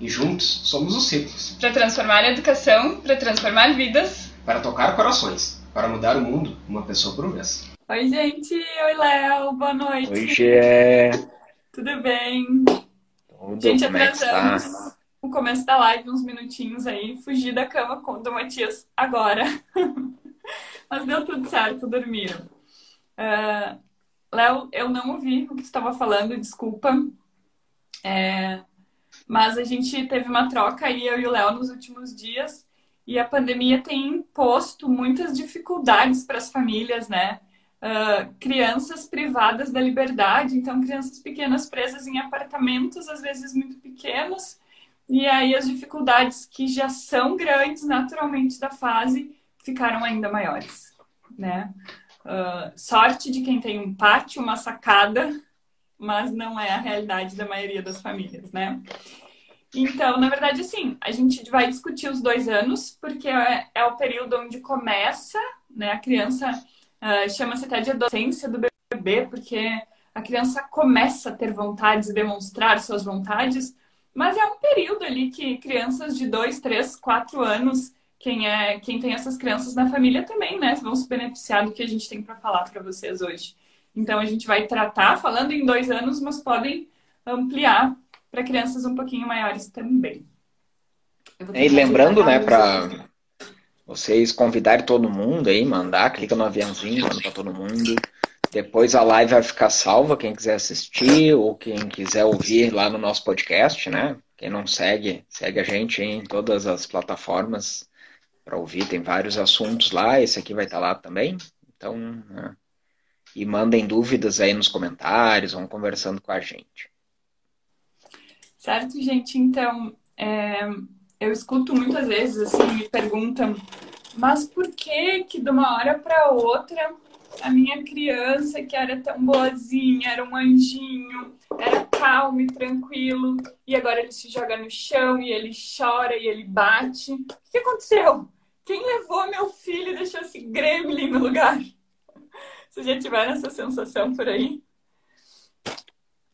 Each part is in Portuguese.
E juntos somos os círculos. Para transformar a educação, para transformar vidas. Para tocar corações, para mudar o mundo, uma pessoa por vez. Oi, gente. Oi, Léo. Boa noite. Oi, Gê. Tudo bem? Tudo, gente, é que atrasamos o começo da live uns minutinhos aí. Fugi da cama com- do Matias agora. Mas deu tudo certo, dormiram. Ah, Léo, eu não ouvi o que tu estava falando, desculpa. É, mas a gente teve uma troca aí, eu e o Léo, nos últimos dias, e a pandemia tem imposto muitas dificuldades para as famílias, né? Ah, crianças privadas da liberdade, então crianças pequenas presas em apartamentos, às vezes muito pequenos, e aí as dificuldades que já são grandes naturalmente da fase ficaram ainda maiores, né? Ah, sorte de quem tem um pátio, uma sacada, mas não é a realidade da maioria das famílias, né? Então, na verdade, assim, a gente vai discutir os dois anos, porque é, é o período onde começa, né? A criança ah, chama-se até de adolescência do bebê, porque a criança começa a ter vontades, demonstrar suas vontades, mas é um período ali que crianças de dois, três, quatro anos, quem é, quem tem essas crianças na família também, né, vão se beneficiar do que a gente tem para falar para vocês hoje. Então a gente vai tratar falando em dois anos, mas podem ampliar para crianças um pouquinho maiores também. E lembrando, né, para vocês convidarem todo mundo aí, mandar, clica no aviãozinho, manda para todo mundo. Depois a live vai ficar salva, quem quiser assistir ou quem quiser ouvir lá no nosso podcast, né? Quem não segue, segue a gente em todas as plataformas para ouvir, tem vários assuntos lá, esse aqui vai estar lá também. Então, né? e mandem dúvidas aí nos comentários, vão conversando com a gente. Certo, gente? Então, é, eu escuto muitas vezes assim, me perguntam, mas por que que de uma hora para outra a minha criança, que era tão boazinha, era um anjinho, era calmo e tranquilo, e agora ele se joga no chão e ele chora e ele bate? O que aconteceu? Quem levou meu filho e deixou esse gremlin no lugar? Vocês já tiveram essa sensação por aí?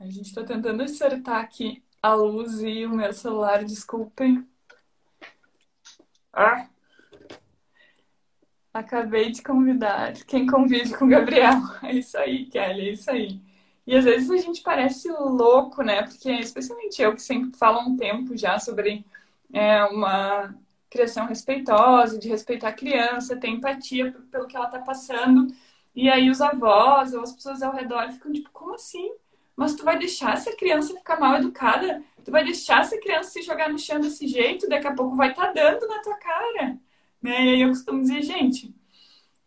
A gente está tentando acertar aqui a luz e o meu celular, desculpem. Ah. Acabei de convidar quem convive com o Gabriel. É isso aí, Kelly, é isso aí. E às vezes a gente parece louco, né? Porque, especialmente eu, que sempre falo há um tempo já sobre é, uma criação respeitosa, de respeitar a criança, ter empatia pelo que ela está passando. E aí os avós ou as pessoas ao redor ficam tipo, como assim? Mas tu vai deixar essa criança ficar mal educada? Tu vai deixar essa criança se jogar no chão desse jeito? Daqui a pouco vai estar dando na tua cara. Né? E aí eu costumo dizer, gente,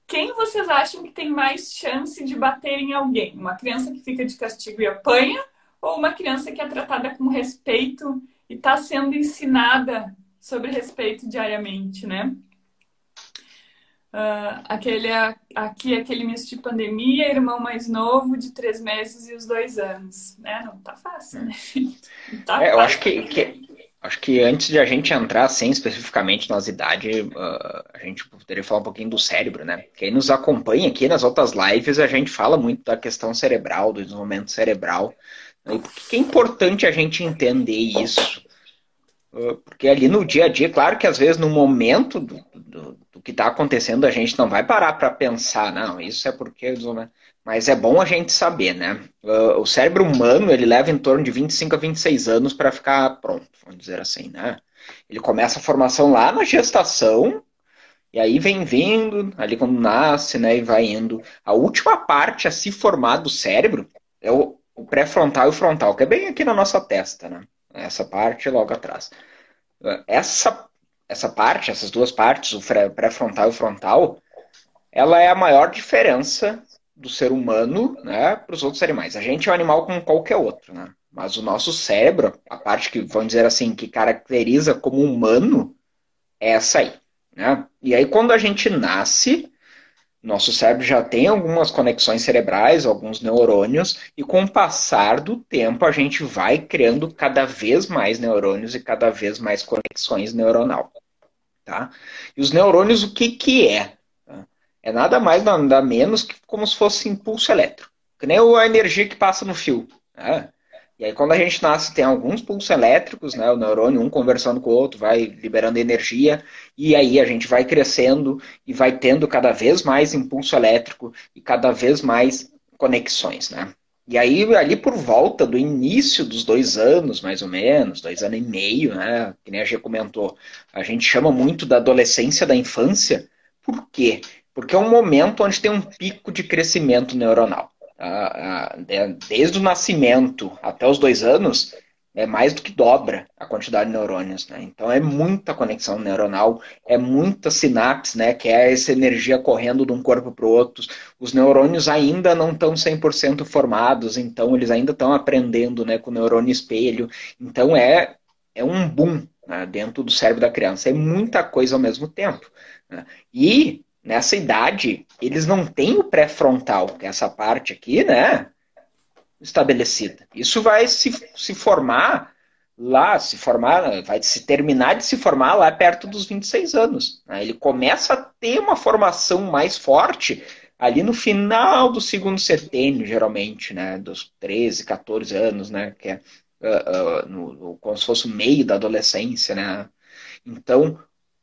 quem vocês acham que tem mais chance de bater em alguém? Uma criança que fica de castigo e apanha? Ou uma criança que é tratada com respeito e está sendo ensinada sobre respeito diariamente, né? Uh, aquele, aqui, aquele misto de pandemia, irmão mais novo de três meses e os dois anos. Né? Não tá fácil, né? Não tá É, eu fácil. acho que, que- acho que antes de a gente entrar, assim, especificamente nas idades, uh, a gente poderia falar um pouquinho do cérebro, né? Quem nos acompanha aqui nas outras lives, a gente fala muito da questão cerebral, do desenvolvimento cerebral. né? E por que é importante a gente entender isso? Uh, Porque ali no dia a dia, claro que às vezes no momento do, do, do que está acontecendo, a gente não vai parar para pensar, não, isso é porque. Mas é bom a gente saber, né? Uh, O cérebro humano, ele leva em torno de 25 a 26 anos para ficar pronto, vamos dizer assim, né? Ele começa a formação lá na gestação, e aí vem vindo, ali quando nasce, né, e vai indo. A última parte a se formar do cérebro é o, o pré-frontal e o frontal, que é bem aqui na nossa testa, né? Essa parte logo atrás. Essa, essa parte, essas duas partes, o pré-frontal e o frontal, ela é a maior diferença do ser humano, né, para os outros animais. A gente é um animal como qualquer outro, né? Mas o nosso cérebro, a parte que, vamos dizer assim, que caracteriza como humano, é essa aí, né? E aí quando a gente nasce, nosso cérebro já tem algumas conexões cerebrais, alguns neurônios, e com o passar do tempo a gente vai criando cada vez mais neurônios e cada vez mais conexões neuronal, tá? E os neurônios, o que que é? É nada mais, nada menos que como se fosse impulso elétrico. Que nem a energia que passa no fio. né? E aí, quando a gente nasce, tem alguns pulsos elétricos, né? O neurônio, um conversando com o outro, vai liberando energia, e aí a gente vai crescendo e vai tendo cada vez mais impulso elétrico e cada vez mais conexões, né? E aí, ali por volta do início dos dois anos, mais ou menos, dois anos e meio, né? Que nem a Gia comentou, a gente chama muito da adolescência, da infância. Por quê? Porque é um momento onde tem um pico de crescimento neuronal. Desde o nascimento até os dois anos, é mais do que dobra a quantidade de neurônios, né? Então é muita conexão neuronal, é muita sinapse, né? Que é essa energia correndo de um corpo para o outro. Os neurônios ainda não estão 100% formados, então eles ainda estão aprendendo, né? Com o neurônio espelho. Então é, é um boom né, dentro do cérebro da criança. É muita coisa ao mesmo tempo. Né? E nessa idade, eles não têm o pré-frontal, que é essa parte aqui, né? Estabelecida. Isso vai se, se formar lá, se formar, vai se terminar de se formar lá perto dos 26 anos. Né? Ele começa a ter uma formação mais forte ali no final do segundo setênio, geralmente, né? Dos 13, 14 anos, né? Que é uh, uh, no, no, como se fosse o meio da adolescência, né? Então,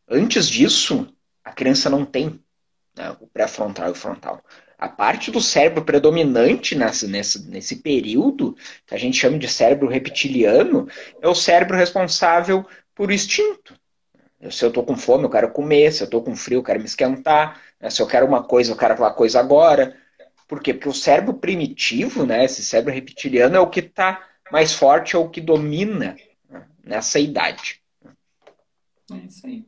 antes disso, a criança não tem né, o pré-frontal e o frontal a parte do cérebro predominante nesse, nesse, nesse período, que a gente chama de cérebro reptiliano, é o cérebro responsável por instinto. Se eu estou com fome, eu quero comer. Se eu estou com frio, eu quero me esquentar. Né? Se eu quero uma coisa, eu quero aquela coisa agora. Por quê? Porque o cérebro primitivo, né, esse cérebro reptiliano, é o que está mais forte, é o que domina né, nessa idade. É isso aí.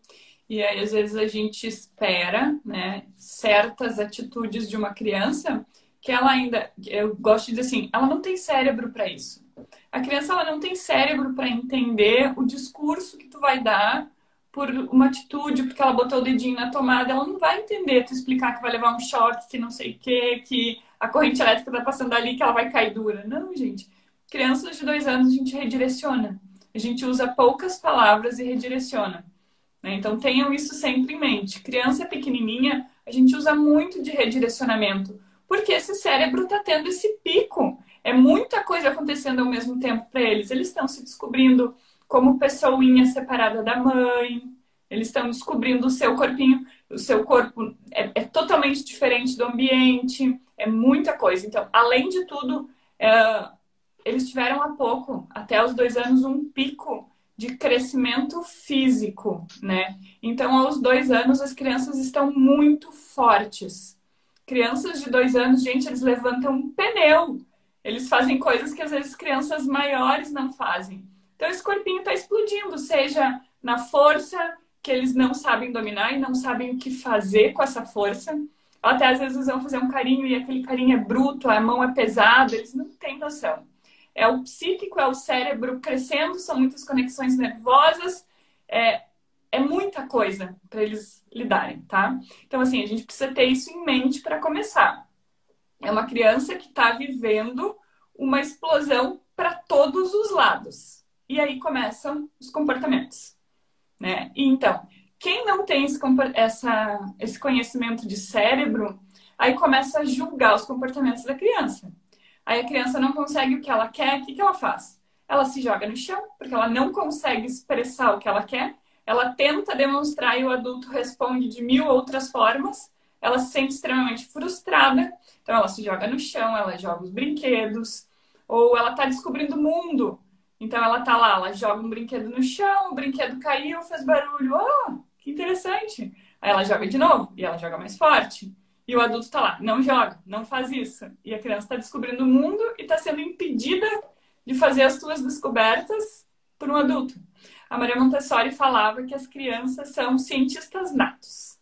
E aí, às vezes, a gente espera né, certas atitudes de uma criança que ela ainda, eu gosto de dizer assim, ela não tem cérebro para isso. A criança ela não tem cérebro para entender o discurso que tu vai dar por uma atitude, porque ela botou o dedinho na tomada, ela não vai entender tu explicar que vai levar um choque, que não sei o quê, que a corrente elétrica tá passando ali, que ela vai cair dura. Não, gente. Crianças de dois anos a gente redireciona. A gente usa poucas palavras e redireciona. Né? Então tenham isso sempre em mente. Criança pequenininha, a gente usa muito de redirecionamento, porque esse cérebro está tendo esse pico. É muita coisa acontecendo ao mesmo tempo para eles. Eles estão se descobrindo como pessoinha separada da mãe, eles estão descobrindo o seu corpinho, o seu corpo é, é, totalmente diferente do ambiente, é muita coisa. Então, além de tudo, é, eles tiveram há pouco, até os dois anos, um pico de crescimento físico, né? Então, aos dois anos, as crianças estão muito fortes. Crianças de dois anos, gente, eles levantam um pneu. Eles fazem coisas que às vezes crianças maiores não fazem. Então, esse corpinho está explodindo, seja na força que eles não sabem dominar e não sabem o que fazer com essa força. Até às vezes vão fazer um carinho e aquele carinho é bruto, a mão é pesada, eles não têm noção é o psíquico, é o cérebro crescendo, são muitas conexões nervosas, é, é muita coisa para eles lidarem, tá? Então, assim, a gente precisa ter isso em mente para começar. É uma criança que está vivendo uma explosão para todos os lados. E aí começam os comportamentos, né? E então, quem não tem esse, essa, esse conhecimento de cérebro, aí começa a julgar os comportamentos da criança. Aí a criança não consegue o que ela quer, o que, que ela faz? Ela se joga no chão, porque ela não consegue expressar o que ela quer. Ela tenta demonstrar e o adulto responde de mil outras formas. Ela se sente extremamente frustrada, então ela se joga no chão, ela joga os brinquedos, ou ela está descobrindo o mundo. Então ela tá lá, ela joga um brinquedo no chão, o brinquedo caiu, fez barulho. Oh, que interessante. Aí ela joga de novo e ela joga mais forte. E o adulto está lá, não joga, não faz isso. E a criança está descobrindo o mundo e está sendo impedida de fazer as suas descobertas por um adulto. A Maria Montessori falava que as crianças são cientistas natos.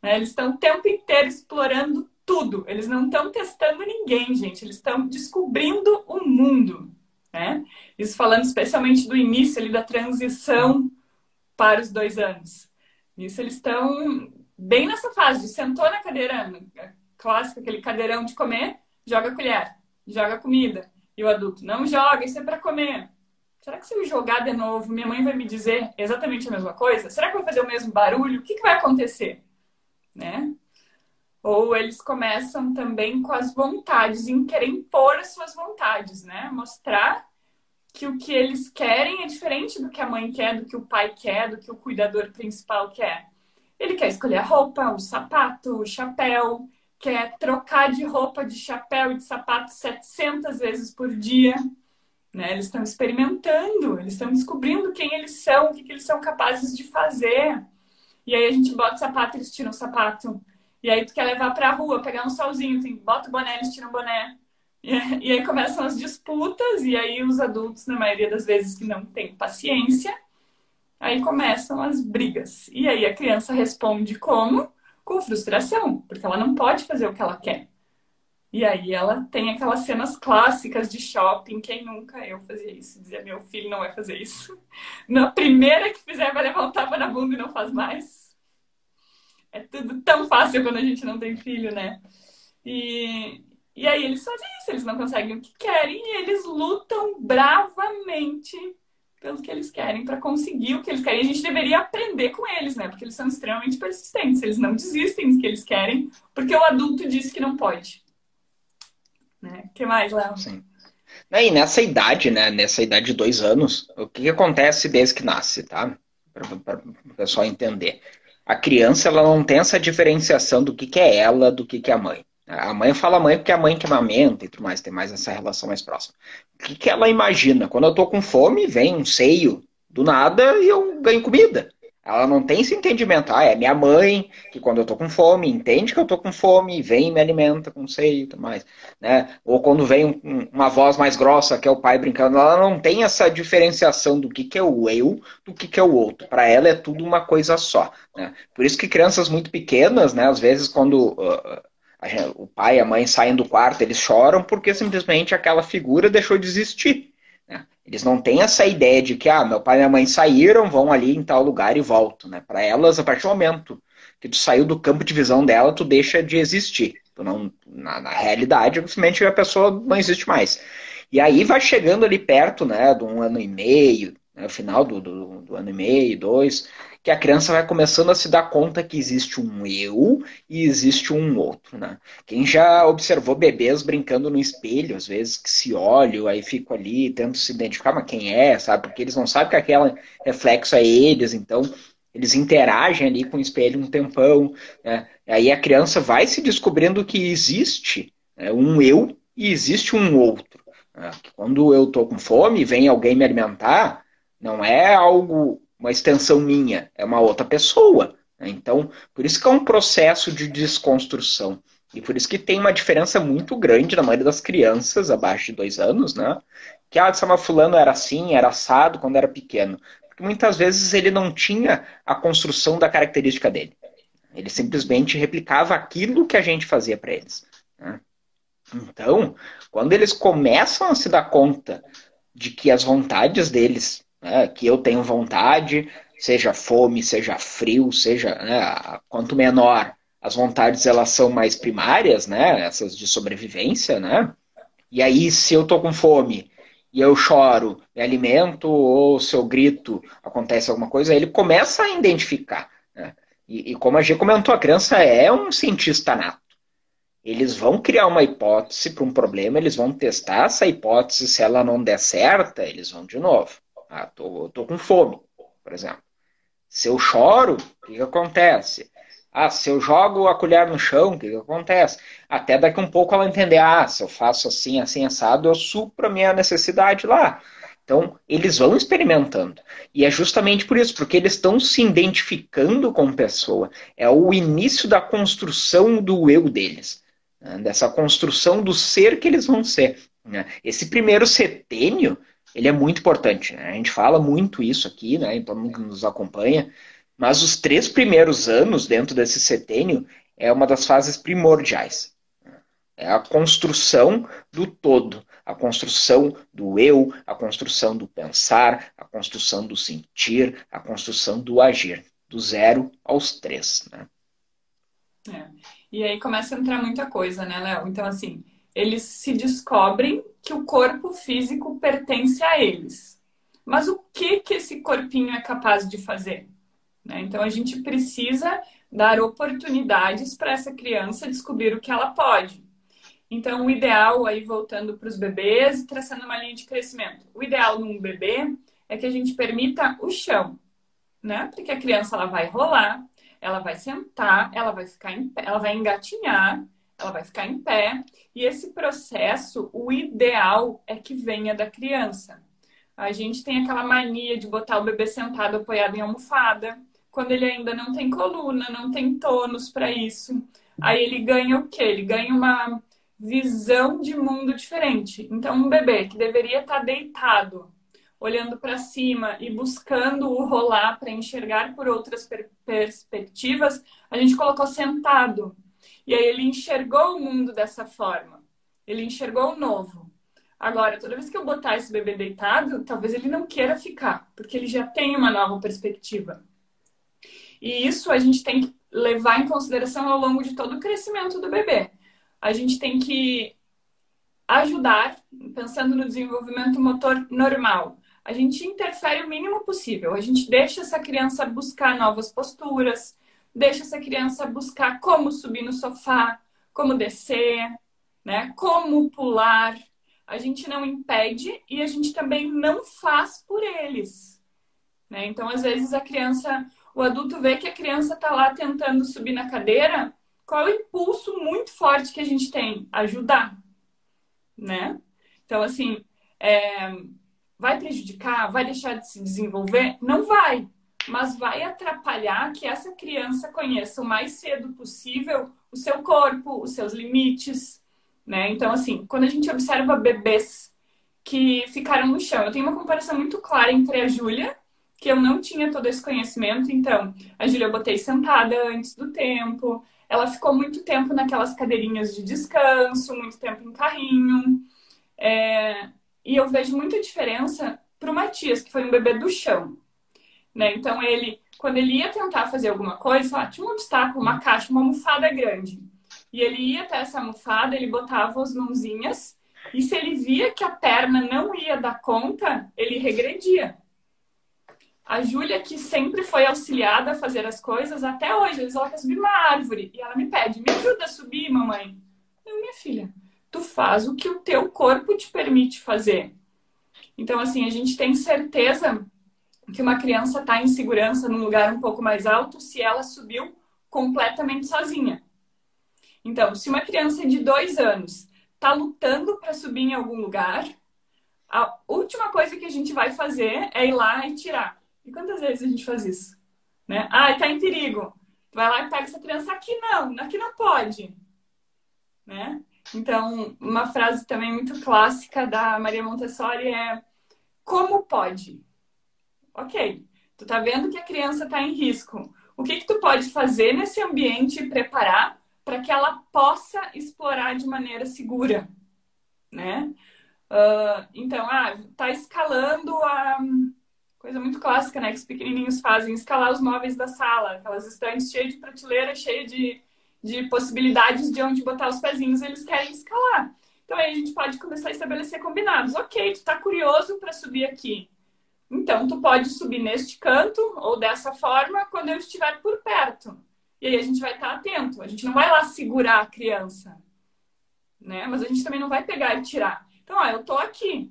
Né? Eles estão o tempo inteiro explorando tudo. Eles não estão testando ninguém, gente. Eles estão descobrindo o mundo. Né? Isso falando especialmente do início ali da transição para os dois anos. Isso eles estão bem nessa fase de sentou na cadeira clássica, aquele cadeirão de comer, joga colher, joga comida. E o adulto, não joga, isso é para comer. Será que se eu jogar de novo, minha mãe vai me dizer exatamente a mesma coisa? Será que vai fazer o mesmo barulho? O que, que vai acontecer? Né? Ou eles começam também com as vontades, em querer impor as suas vontades, né? Mostrar que o que eles querem é diferente do que a mãe quer, do que o pai quer, do que o cuidador principal quer. Ele quer escolher a roupa, o sapato, o chapéu, quer trocar de roupa, de chapéu e de sapato 700 vezes por dia. Né? Eles estão experimentando, eles estão descobrindo quem eles são, o que, que eles são capazes de fazer. E aí a gente bota o sapato, eles tiram o sapato. E aí tu quer levar pra rua, pegar um solzinho, tem, bota o boné, eles tiram o boné. E, e aí começam as disputas, e aí os adultos, na maioria das vezes, que não têm paciência, aí começam as brigas. E aí a criança responde como? Com frustração, porque ela não pode fazer o que ela quer. E aí ela tem aquelas cenas clássicas de shopping. Quem nunca eu fazia isso? Dizia, meu filho não vai fazer isso. Na primeira que fizer, vai levar um tapa na bunda e não faz mais. É tudo tão fácil quando a gente não tem filho, né? E, e aí eles fazem isso, eles não conseguem o que querem e eles lutam bravamente pelo que eles querem para conseguir o que eles querem. A gente deveria aprender com eles, né? Porque eles são extremamente persistentes, eles não desistem do que eles querem, porque o adulto disse que não pode. Né? que mais, Léo? Sim. E nessa idade, né? Nessa idade de dois anos, o que, que acontece desde que nasce, tá? Para o pessoal entender. A criança ela não tem essa diferenciação do que, que é ela, do que, que é a mãe. A mãe fala mãe porque é a mãe que amamenta e tudo mais, tem mais essa relação mais próxima. O que, que ela imagina? Quando eu tô com fome, vem um seio do nada e eu ganho comida. Ela não tem esse entendimento. Ah, é minha mãe que quando eu tô com fome entende que eu tô com fome, vem e me alimenta com seio e tudo mais. Né? Ou quando vem um, uma voz mais grossa, que é o pai brincando, ela não tem essa diferenciação do que, que é o eu do que, que é o outro. Para ela é tudo uma coisa só. Né? Por isso que crianças muito pequenas, né, às vezes quando uh, o pai e a mãe saem do quarto, eles choram porque simplesmente aquela figura deixou de existir. Né? Eles não têm essa ideia de que, ah, meu pai e minha mãe saíram, vão ali em tal lugar e voltam. Né? Para elas, a partir do momento que tu saiu do campo de visão dela, tu deixa de existir. Tu não, na, na realidade, simplesmente a pessoa não existe mais. E aí vai chegando ali perto né, de um ano e meio, né, final do, do, do ano e meio, dois, que a criança vai começando a se dar conta que existe um eu e existe um outro, né? Quem já observou bebês brincando no espelho, às vezes que se olham, aí fico ali, tento se identificar, mas quem é, sabe? Porque eles não sabem que aquele reflexo é eles, então eles interagem ali com o espelho um tempão, né? Aí a criança vai se descobrindo que existe né, um eu e existe um outro. Né? Quando eu tô com fome, vem alguém me alimentar, não é algo uma extensão minha, é uma outra pessoa. Né? Então, por isso que é um processo de desconstrução. E por isso que tem uma diferença muito grande na maioria das crianças abaixo de dois anos, né? Que, ah, essa fulano era assim, era assado quando era pequeno. Porque muitas vezes ele não tinha a construção da característica dele. Ele simplesmente replicava aquilo que a gente fazia para eles. Né? Então, quando eles começam a se dar conta de que as vontades deles né, que eu tenho vontade, seja fome, seja frio, seja né, quanto menor as vontades elas são mais primárias, né, essas de sobrevivência, né? E aí se eu tô com fome e eu choro, me alimento ou se eu grito acontece alguma coisa, ele começa a identificar. Né? E, e como a G comentou, a criança é um cientista nato. Eles vão criar uma hipótese para um problema, eles vão testar essa hipótese, se ela não der certa, eles vão de novo. Ah, tô, tô com fome, por exemplo. Se eu choro, o que, que acontece? Ah, se eu jogo a colher no chão, o que, que acontece? Até daqui um pouco ela entender, ah, se eu faço assim, assim, assado, eu supro a minha necessidade lá. Então, eles vão experimentando. E é justamente por isso, porque eles estão se identificando com pessoa. É o início da construção do eu deles. Né? Dessa construção do ser que eles vão ser. Né? Esse primeiro setênio ele é muito importante. Né? A gente fala muito isso aqui, né? Então, mundo que nos acompanha. Mas os três primeiros anos dentro desse setênio é uma das fases primordiais. É a construção do todo, a construção do eu, a construção do pensar, a construção do sentir, a construção do agir, do zero aos três. Né? É. E aí começa a entrar muita coisa, né, Léo? Então, assim, eles se descobrem que o corpo físico pertence a eles. Mas o que, que esse corpinho é capaz de fazer? Né? Então a gente precisa dar oportunidades para essa criança descobrir o que ela pode. Então, o ideal, aí voltando para os bebês traçando uma linha de crescimento, o ideal num bebê é que a gente permita o chão, né? Porque a criança ela vai rolar, ela vai sentar, ela vai ficar em pé, ela vai engatinhar, ela vai ficar em pé. E esse processo, o ideal é que venha da criança. A gente tem aquela mania de botar o bebê sentado apoiado em almofada, quando ele ainda não tem coluna, não tem tônus para isso. Aí ele ganha o quê? Ele ganha uma visão de mundo diferente. Então, um bebê que deveria estar deitado, olhando para cima e buscando o rolar para enxergar por outras per perspectivas, a gente colocou sentado. E aí ele enxergou o mundo dessa forma. Ele enxergou o novo. Agora, toda vez que eu botar esse bebê deitado, talvez ele não queira ficar, porque ele já tem uma nova perspectiva. E isso a gente tem que levar em consideração ao longo de todo o crescimento do bebê. A gente tem que ajudar, pensando no desenvolvimento motor normal. A gente interfere o mínimo possível. A gente deixa essa criança buscar novas posturas, deixa essa criança buscar como subir no sofá, como descer, né? Como pular a gente não impede e a gente também não faz por eles. Né? Então, às vezes, a criança, o adulto vê que a criança está lá tentando subir na cadeira, qual é o impulso muito forte que a gente tem? Ajudar. Né? Então, assim, é... vai prejudicar? Vai deixar de se desenvolver? Não vai. Mas vai atrapalhar que essa criança conheça o mais cedo possível o seu corpo, os seus limites, né? Então, assim, quando a gente observa bebês que ficaram no chão, eu tenho uma comparação muito clara entre a Júlia, que eu não tinha todo esse conhecimento, então a Júlia eu botei sentada antes do tempo, ela ficou muito tempo naquelas cadeirinhas de descanso, muito tempo em carrinho, é... e eu vejo muita diferença para o Matias, que foi um bebê do chão, né? Então ele, quando ele ia tentar fazer alguma coisa, lá, tinha um obstáculo, uma caixa, uma almofada grande. E ele ia até essa almofada, ele botava as mãozinhas, e se ele via que a perna não ia dar conta, ele regredia. A Júlia, que sempre foi auxiliada a fazer as coisas, até hoje, ela quer subir uma árvore e ela me pede: me ajuda a subir, mamãe. Eu, minha filha, tu faz o que o teu corpo te permite fazer. Então, assim, a gente tem certeza que uma criança está em segurança num lugar um pouco mais alto se ela subiu completamente sozinha. Então, se uma criança de dois anos está lutando para subir em algum lugar, a última coisa que a gente vai fazer é ir lá e tirar. E quantas vezes a gente faz isso? Né? Ah, está em perigo. Vai lá e pega essa criança. Aqui não, aqui não pode. Né? Então, uma frase também muito clássica da Maria Montessori é como pode? Ok, tu tá vendo que a criança está em risco. O que que tu pode fazer nesse ambiente e preparar para que ela possa explorar de maneira segura, né? Uh, então, ah, tá escalando a coisa muito clássica, né? Que os pequenininhos fazem, escalar os móveis da sala, aquelas estantes cheias de prateleira, cheias de, de possibilidades de onde botar os pezinhos, eles querem escalar. Então aí a gente pode começar a estabelecer combinados. Ok, tu tá curioso para subir aqui. Então tu pode subir neste canto ou dessa forma quando eu estiver por perto. E aí a gente vai estar atento. A gente não vai lá segurar a criança, né? Mas a gente também não vai pegar e tirar. Então, ó, eu tô aqui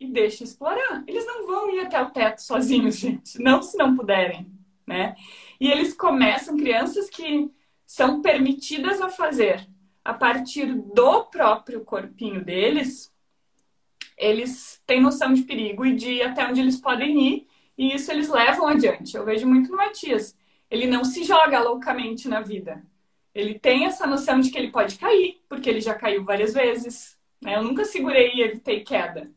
e deixa explorar. Eles não vão ir até o teto sozinhos, gente. Não se não puderem, né? E eles começam, crianças que são permitidas a fazer a partir do próprio corpinho deles, eles têm noção de perigo e de até onde eles podem ir, e isso eles levam adiante. Eu vejo muito no Matias ele não se joga loucamente na vida. Ele tem essa noção de que ele pode cair, porque ele já caiu várias vezes. Né? Eu nunca segurei e evitei queda.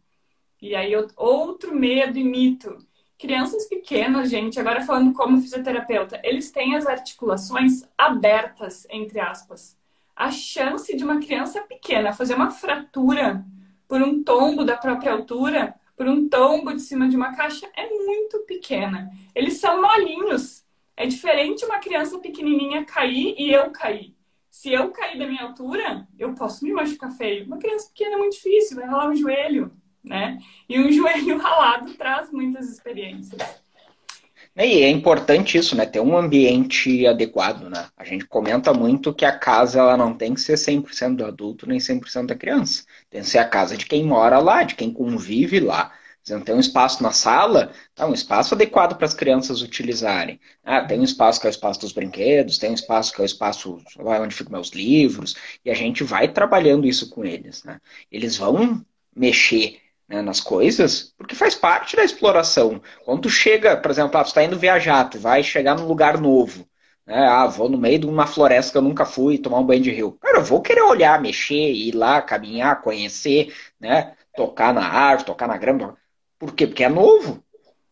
E aí, outro medo e mito. Crianças pequenas, gente, agora falando como fisioterapeuta, eles têm as articulações abertas, entre aspas. A chance de uma criança pequena fazer uma fratura por um tombo da própria altura, por um tombo de cima de uma caixa, é muito pequena. Eles são molinhos. É diferente uma criança pequenininha cair e eu cair. Se eu cair da minha altura, eu posso me machucar feio. Uma criança pequena é muito difícil, vai ralar um joelho, né? E um joelho ralado traz muitas experiências. E é importante isso, né? Ter um ambiente adequado, né? A gente comenta muito que a casa ela não tem que ser 100% do adulto nem 100% da criança. Tem que ser a casa de quem mora lá, de quem convive lá. Não tem um espaço na sala, tá? um espaço adequado para as crianças utilizarem. Ah, tem um espaço que é o espaço dos brinquedos, tem um espaço que é o espaço lá onde ficam meus livros, e a gente vai trabalhando isso com eles. Né? Eles vão mexer né, nas coisas, porque faz parte da exploração. Quando tu chega, por exemplo, ah, tu está indo viajar, tu vai chegar num lugar novo. Né? Ah, vou no meio de uma floresta que eu nunca fui tomar um banho de rio. Cara, eu vou querer olhar, mexer, ir lá, caminhar, conhecer, né? tocar na árvore, tocar na grama. Por quê? Porque é novo.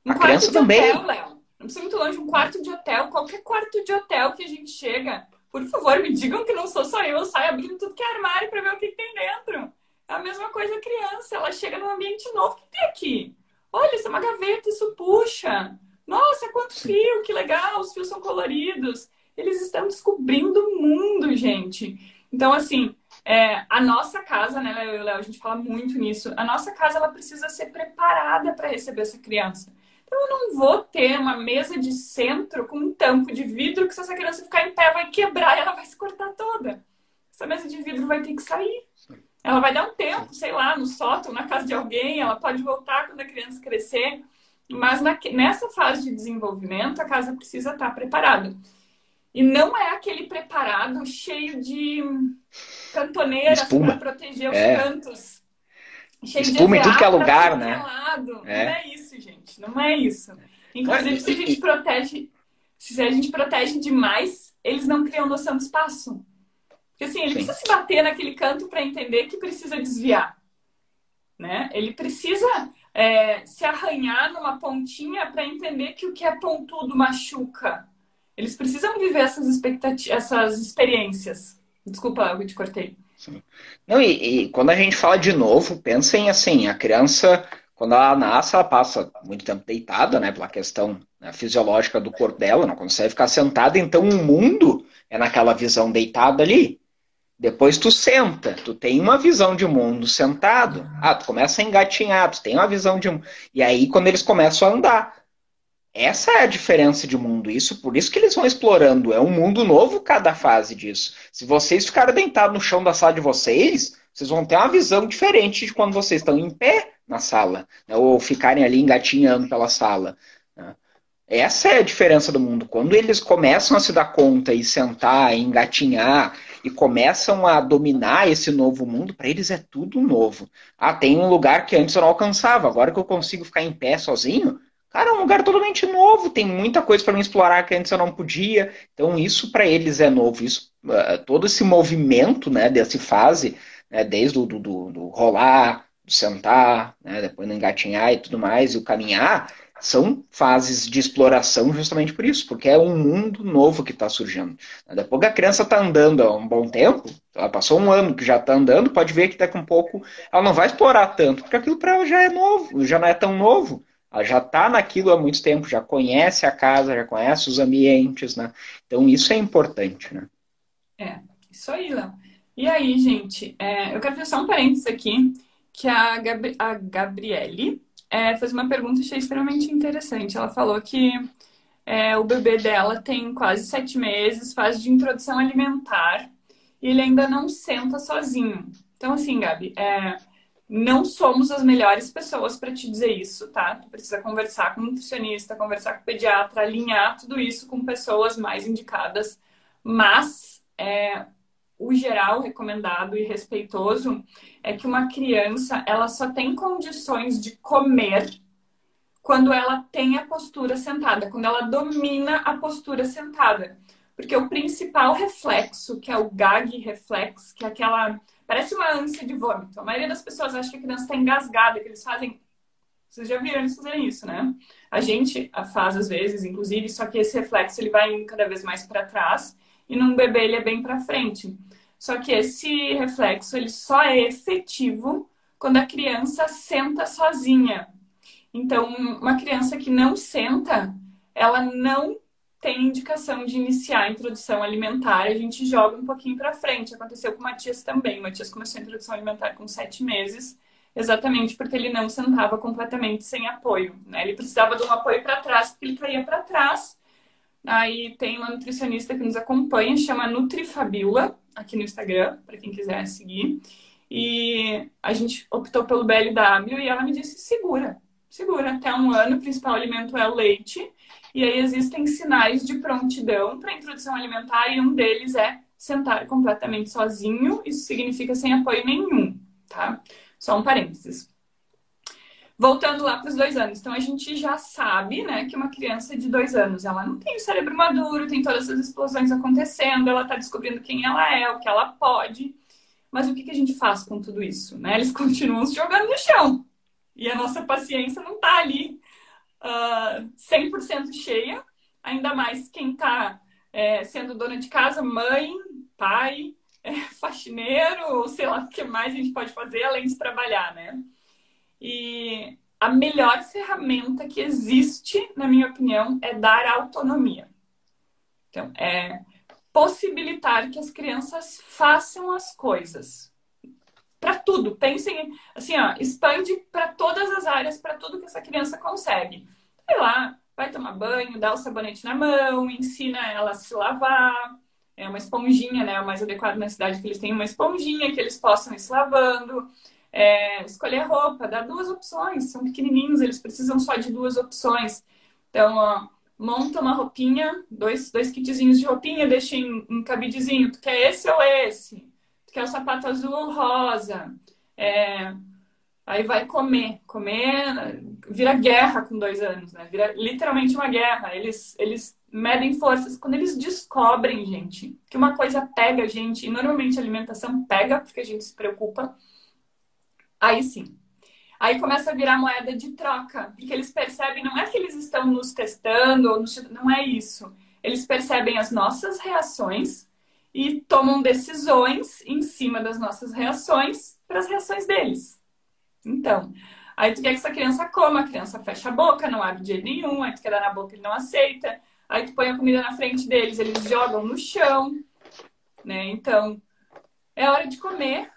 Um a criança também. Hotel, Léo. Não precisa muito longe, um quarto de hotel, qualquer quarto de hotel que a gente chega. Por favor, me digam que não sou só eu, eu saio abrindo tudo que é armário para ver o que, que tem dentro. É a mesma coisa a criança, ela chega num ambiente novo. O que tem aqui? Olha, isso é uma gaveta, isso puxa. Nossa, quanto fio, que legal, os fios são coloridos. Eles estão descobrindo o mundo, gente. Então, assim, é, a nossa casa, né, Léo e Léo, a gente fala muito nisso. A nossa casa, ela precisa ser preparada para receber essa criança. Então, eu não vou ter uma mesa de centro com um tampo de vidro que se essa criança ficar em pé vai quebrar e ela vai se cortar toda. Essa mesa de vidro vai ter que sair. Ela vai dar um tempo, sei lá, no sótão, na casa de alguém, ela pode voltar quando a criança crescer. Mas na, nessa fase de desenvolvimento, a casa precisa estar preparada. E não é aquele preparado cheio de cantoneiras para proteger os é. cantos. Cheio Espuma de em tudo que é lugar, né? É. Não é isso, gente. Não é isso. Inclusive, se a gente protege, se a gente protege demais, eles não criam noção de espaço. Porque assim, ele Sim. precisa se bater naquele canto para entender que precisa desviar. Né? Ele precisa é, se arranhar numa pontinha para entender que o que é pontudo machuca. Eles precisam viver essas expectativas, essas experiências. Desculpa, eu te cortei. Sim. Não, e, e, quando a gente fala de novo, pensem assim, a criança, quando ela nasce, ela passa muito tempo deitada, né, pela questão né, fisiológica do corpo dela, não consegue ficar sentada, então o mundo é naquela visão deitada ali. Depois tu senta, tu tem uma visão de mundo sentado. Ah, tu começa a engatinhar, tu tem uma visão de E aí, quando eles começam a andar. Essa é a diferença de mundo. Isso, por isso que eles vão explorando. É um mundo novo cada fase disso. Se vocês ficarem deitados no chão da sala de vocês, vocês vão ter uma visão diferente de quando vocês estão em pé na sala, né? ou ficarem ali engatinhando pela sala. Né? Essa é a diferença do mundo. Quando eles começam a se dar conta e sentar, e engatinhar e começam a dominar esse novo mundo, para eles é tudo novo. Ah, tem um lugar que antes eu não alcançava, agora que eu consigo ficar em pé sozinho, cara, é um lugar totalmente novo, tem muita coisa para mim explorar que antes eu não podia. Então isso para eles é novo, isso uh, todo esse movimento, né, dessa fase, né, desde o do, do, do rolar, do sentar, né, depois do engatinhar e tudo mais, e o caminhar, são fases de exploração justamente por isso, porque é um mundo novo que está surgindo. Depois que a criança está andando há um bom tempo, ela passou um ano que já está andando, pode ver que daqui a um pouco ela não vai explorar tanto, porque aquilo para ela já é novo, já não é tão novo. Ela já está naquilo há muito tempo, já conhece a casa, já conhece os ambientes, né? Então isso é importante, né? É, isso aí, Léo. E aí, gente, é, eu quero fazer só um parênteses aqui, que a, Gabri a Gabriele é, fez uma pergunta achei extremamente interessante. Ela falou que é, o bebê dela tem quase sete meses, fase de introdução alimentar, e ele ainda não senta sozinho. Então, assim, Gabi, é, não somos as melhores pessoas para te dizer isso, tá? Tu precisa conversar com um nutricionista, conversar com o pediatra, alinhar tudo isso com pessoas mais indicadas. Mas é, o geral recomendado e respeitoso é que uma criança ela só tem condições de comer quando ela tem a postura sentada, quando ela domina a postura sentada. Porque o principal reflexo, que é o gag reflex, que é aquela. Parece uma ânsia de vômito. A maioria das pessoas acha que a criança está engasgada, que eles fazem. Vocês já viram eles fazerem isso, né? A gente faz às vezes, inclusive, só que esse reflexo ele vai cada vez mais para trás e num bebê ele é bem para frente. Só que esse reflexo ele só é efetivo quando a criança senta sozinha. Então, uma criança que não senta, ela não tem indicação de iniciar a introdução alimentar. A gente joga um pouquinho para frente. Aconteceu com o Matias também. O Matias começou a introdução alimentar com sete meses. exatamente porque ele não sentava completamente sem apoio. Né? Ele precisava de um apoio para trás, porque ele caía para trás. Aí tem uma nutricionista que nos acompanha, chama Nutrifabiola, aqui no Instagram, para quem quiser seguir. E a gente optou pelo BLW e ela me disse: segura, segura, até um ano, o principal alimento é o leite. E aí existem sinais de prontidão para introdução alimentar, e um deles é sentar completamente sozinho, isso significa sem apoio nenhum, tá? Só um parênteses. Voltando lá para os dois anos. Então, a gente já sabe, né, que uma criança de dois anos, ela não tem o cérebro maduro, tem todas essas explosões acontecendo, ela está descobrindo quem ela é, o que ela pode. Mas o que, que a gente faz com tudo isso? Né? Eles continuam se jogando no chão. E a nossa paciência não está ali uh, ah, 100% cheia, ainda mais quem está é, sendo dona de casa, mãe, pai, é, faxineiro, sei lá o que mais a gente pode fazer além de trabalhar, né? E a melhor ferramenta que existe, na minha opinião, é dar autonomia. Então, é possibilitar que as crianças façam as coisas. Para tudo. Pensem, assim, ó, expande para todas as áreas, para tudo que essa criança consegue. Sei lá, vai tomar banho, dá o sabonete na mão, ensina ela a se lavar. É uma esponjinha, né? O mais adequado na cidade que eles têm uma esponjinha que eles possam ir se lavando. É, escolher roupa, dá duas opções. São pequenininhos, eles precisam só de duas opções. Então, ó, monta uma roupinha, dois, dois kitzinhos de roupinha, deixa em um cabidezinho. Tu quer esse ou esse? Tu quer o sapato azul ou rosa? É, aí vai comer. Comer vira guerra com dois anos, né? Vira literalmente uma guerra. Eles, eles medem forças. Quando eles descobrem, gente, que uma coisa pega a gente, e normalmente a alimentação pega porque a gente se preocupa, aí sim. Aí começa a virar moeda de troca, porque eles percebem, não é que eles estão nos testando, ou não é isso. Eles percebem as nossas reações e tomam decisões em cima das nossas reações para as reações deles. Então, aí tu quer que essa criança coma, a criança fecha a boca, não abre de jeito nenhum, aí tu quer dar na boca, ele não aceita. Aí tu põe a comida na frente deles, eles jogam no chão, né? Então, é hora de comer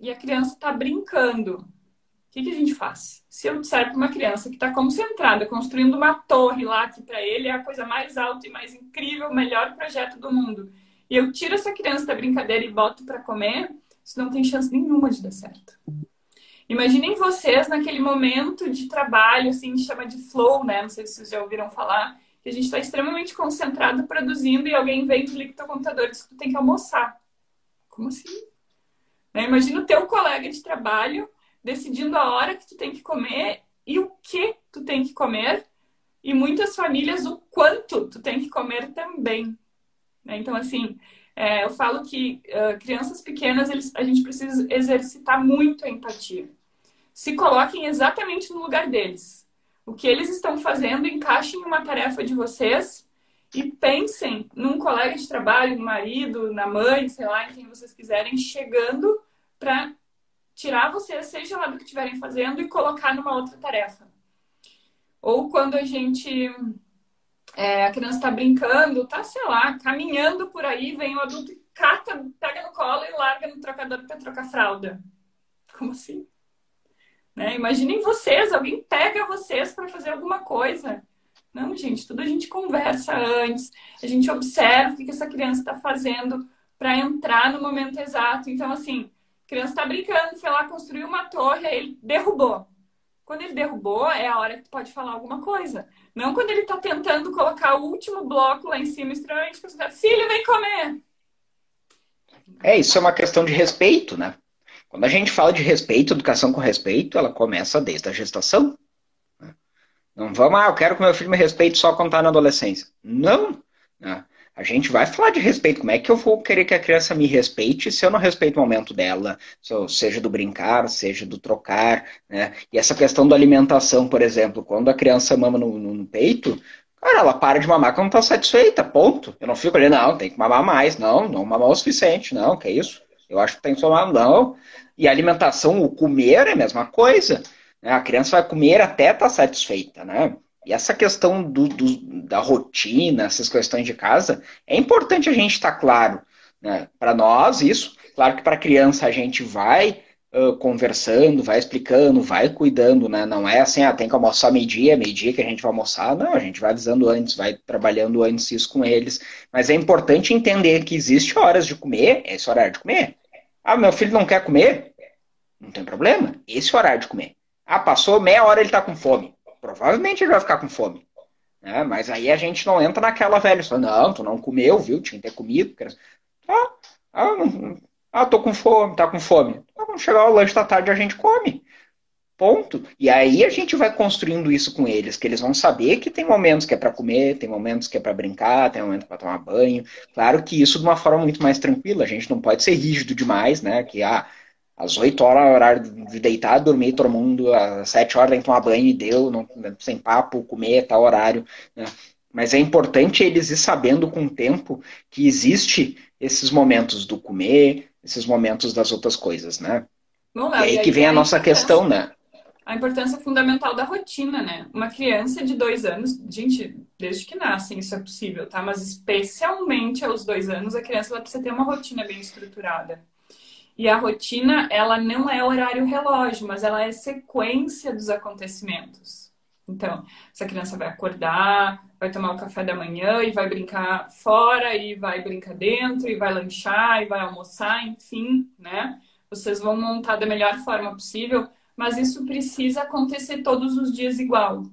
e a criança está brincando. O que, que, a gente faz? Se eu disser para uma criança que está concentrada, construindo uma torre lá, que para ele é a coisa mais alta e mais incrível, o melhor projeto do mundo, e eu tiro essa criança da brincadeira e boto para comer, isso não tem chance nenhuma de dar certo. Imaginem vocês naquele momento de trabalho, assim, chama de flow, né? Não sei se vocês já ouviram falar, que a gente está extremamente concentrado produzindo e alguém vem, desliga o teu computador e diz que tu tem que almoçar. Como assim? Né? Imagina o teu colega de trabalho decidindo a hora que tu tem que comer e o que tu tem que comer e muitas famílias o quanto tu tem que comer também. Né? Então, assim, é, eu falo que uh, crianças pequenas, eles, a gente precisa exercitar muito a empatia. Se coloquem exatamente no lugar deles o que eles estão fazendo, encaixem uma tarefa de vocês e pensem num colega de trabalho, no marido, na mãe, sei lá, em quem vocês quiserem, chegando para tirar vocês, seja lá do que estiverem fazendo, e colocar numa outra tarefa. Ou quando a gente. É, a criança está brincando, tá, sei lá, caminhando por aí, vem o adulto e cata, pega no colo e larga no trocador para trocar fralda. Como assim? Né? Imaginem vocês, alguém pega vocês para fazer alguma coisa. Não, gente, tudo a gente conversa antes, a gente observa o que essa criança está fazendo para entrar no momento exato. Então, assim, a criança está brincando, foi lá, construir uma torre, aí ele derrubou. Quando ele derrubou, é a hora que tu pode falar alguma coisa. Não quando ele está tentando colocar o último bloco lá em cima, extremamente concentrado. Filho, vem comer! É, isso é uma questão de respeito, né? Quando a gente fala de respeito, educação com respeito, ela começa desde a gestação. Não vamos, ah, eu quero que meu filho me respeite só quando está na adolescência. Não. Né? A gente vai falar de respeito. Como é que eu vou querer que a criança me respeite se eu não respeito o momento dela, seja do brincar, seja do trocar, né? E essa questão da alimentação, por exemplo, quando a criança mama no, no, no peito, cara, ela para de mamar quando está satisfeita, ponto. Eu não fico ali, não, tem que mamar mais, não, não mamar o suficiente, não, que é isso. Eu acho que tem que tomar, não. E a alimentação, o comer é a mesma coisa. Né? A criança vai comer até estar tá satisfeita, né? E essa questão do, do, da rotina, essas questões de casa, é importante a gente estar tá claro. Né? Para nós, isso. Claro que para a criança a gente vai uh, conversando, vai explicando, vai cuidando, né? Não é assim, ah, tem que almoçar meio-dia, meio-dia que a gente vai almoçar. Não, a gente vai avisando antes, vai trabalhando antes isso com eles. Mas é importante entender que existe horas de comer, esse horário de comer. Ah, meu filho não quer comer? Não tem problema, esse horário de comer. Ah, passou meia hora ele tá com fome. Provavelmente ele vai ficar com fome. Né? Mas aí a gente não entra naquela velha história. Não, tu não comeu, viu? Tinha que ter comido. Ah, ah, não, ah, tô com fome, tá com fome. Ah, vamos chegar ao lanche da tarde a gente come. Ponto. E aí a gente vai construindo isso com eles, que eles vão saber que tem momentos que é para comer, tem momentos que é para brincar, tem momentos para tomar banho. Claro que isso de uma forma muito mais tranquila. A gente não pode ser rígido demais, né? Que ah, às 8 horas é horário de deitar, dormir, todo mundo, às 7 horas tem que tomar banho e deu, não, sem papo, comer, tal horário. Né? Mas é importante eles ir sabendo com o tempo que existe esses momentos do comer, esses momentos das outras coisas, né? Bom, e aí, e aí que vem a nossa questão, né? A importância fundamental da rotina, né? Uma criança de dois anos, gente, desde que nascem isso é possível, tá? Mas especialmente aos dois anos, a criança ela precisa ter uma rotina bem estruturada. E a rotina, ela não é horário relógio, mas ela é sequência dos acontecimentos. Então, essa criança vai acordar, vai tomar o café da manhã e vai brincar fora, e vai brincar dentro, e vai lanchar, e vai almoçar, enfim, né? Vocês vão montar da melhor forma possível, mas isso precisa acontecer todos os dias igual.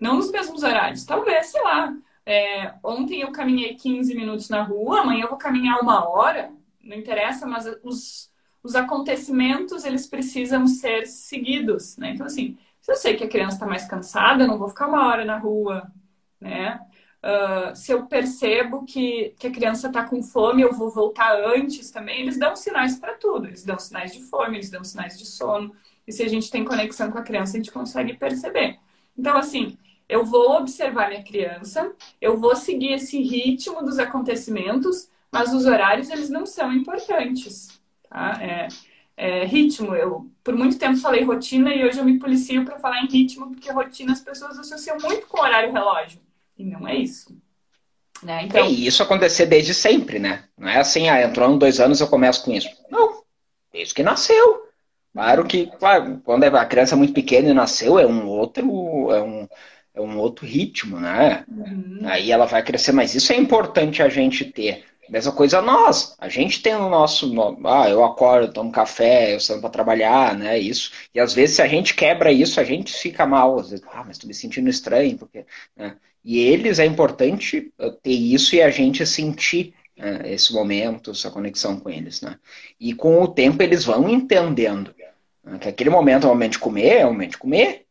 Não nos mesmos horários. Talvez, sei lá, é, ontem eu caminhei 15 minutos na rua, amanhã eu vou caminhar uma hora, não interessa, mas os, os acontecimentos, eles precisam ser seguidos, né? Então, assim, se eu sei que a criança está mais cansada, eu não vou ficar uma hora na rua, né? Uh, se eu percebo que, que a criança está com fome, eu vou voltar antes também. Eles dão sinais para tudo. Eles dão sinais de fome, eles dão sinais de sono. E se a gente tem conexão com a criança, a gente consegue perceber. Então, assim, eu vou observar minha criança, eu vou seguir esse ritmo dos acontecimentos, mas os horários, eles não são importantes. Tá? É, é, ritmo. Eu, por muito tempo, falei rotina e hoje eu me policio para falar em ritmo, porque rotina as pessoas associam muito com horário relógio. E não é isso. Né? Então... E isso acontecer desde sempre, né? Não é assim, ah, entrou em dois anos eu começo com isso. Não, desde que nasceu. Claro que, claro, quando a criança é muito pequena e nasceu, é um outro, é um, é um outro ritmo, né? Uhum. Aí ela vai crescer, mas isso é importante a gente ter. Mesma coisa nós. A gente tem o nosso. Ah, eu acordo, tomo café, eu saio para trabalhar, né? Isso. E às vezes, se a gente quebra isso, a gente fica mal. Às vezes, ah, mas estou me sentindo estranho. Porque, né? E eles é importante eh, ter isso e a gente sentir né, esse momento, essa conexão com eles, né? E com o tempo eles vão entendendo né, que aquele momento é o momento de comer, é o momento de comer.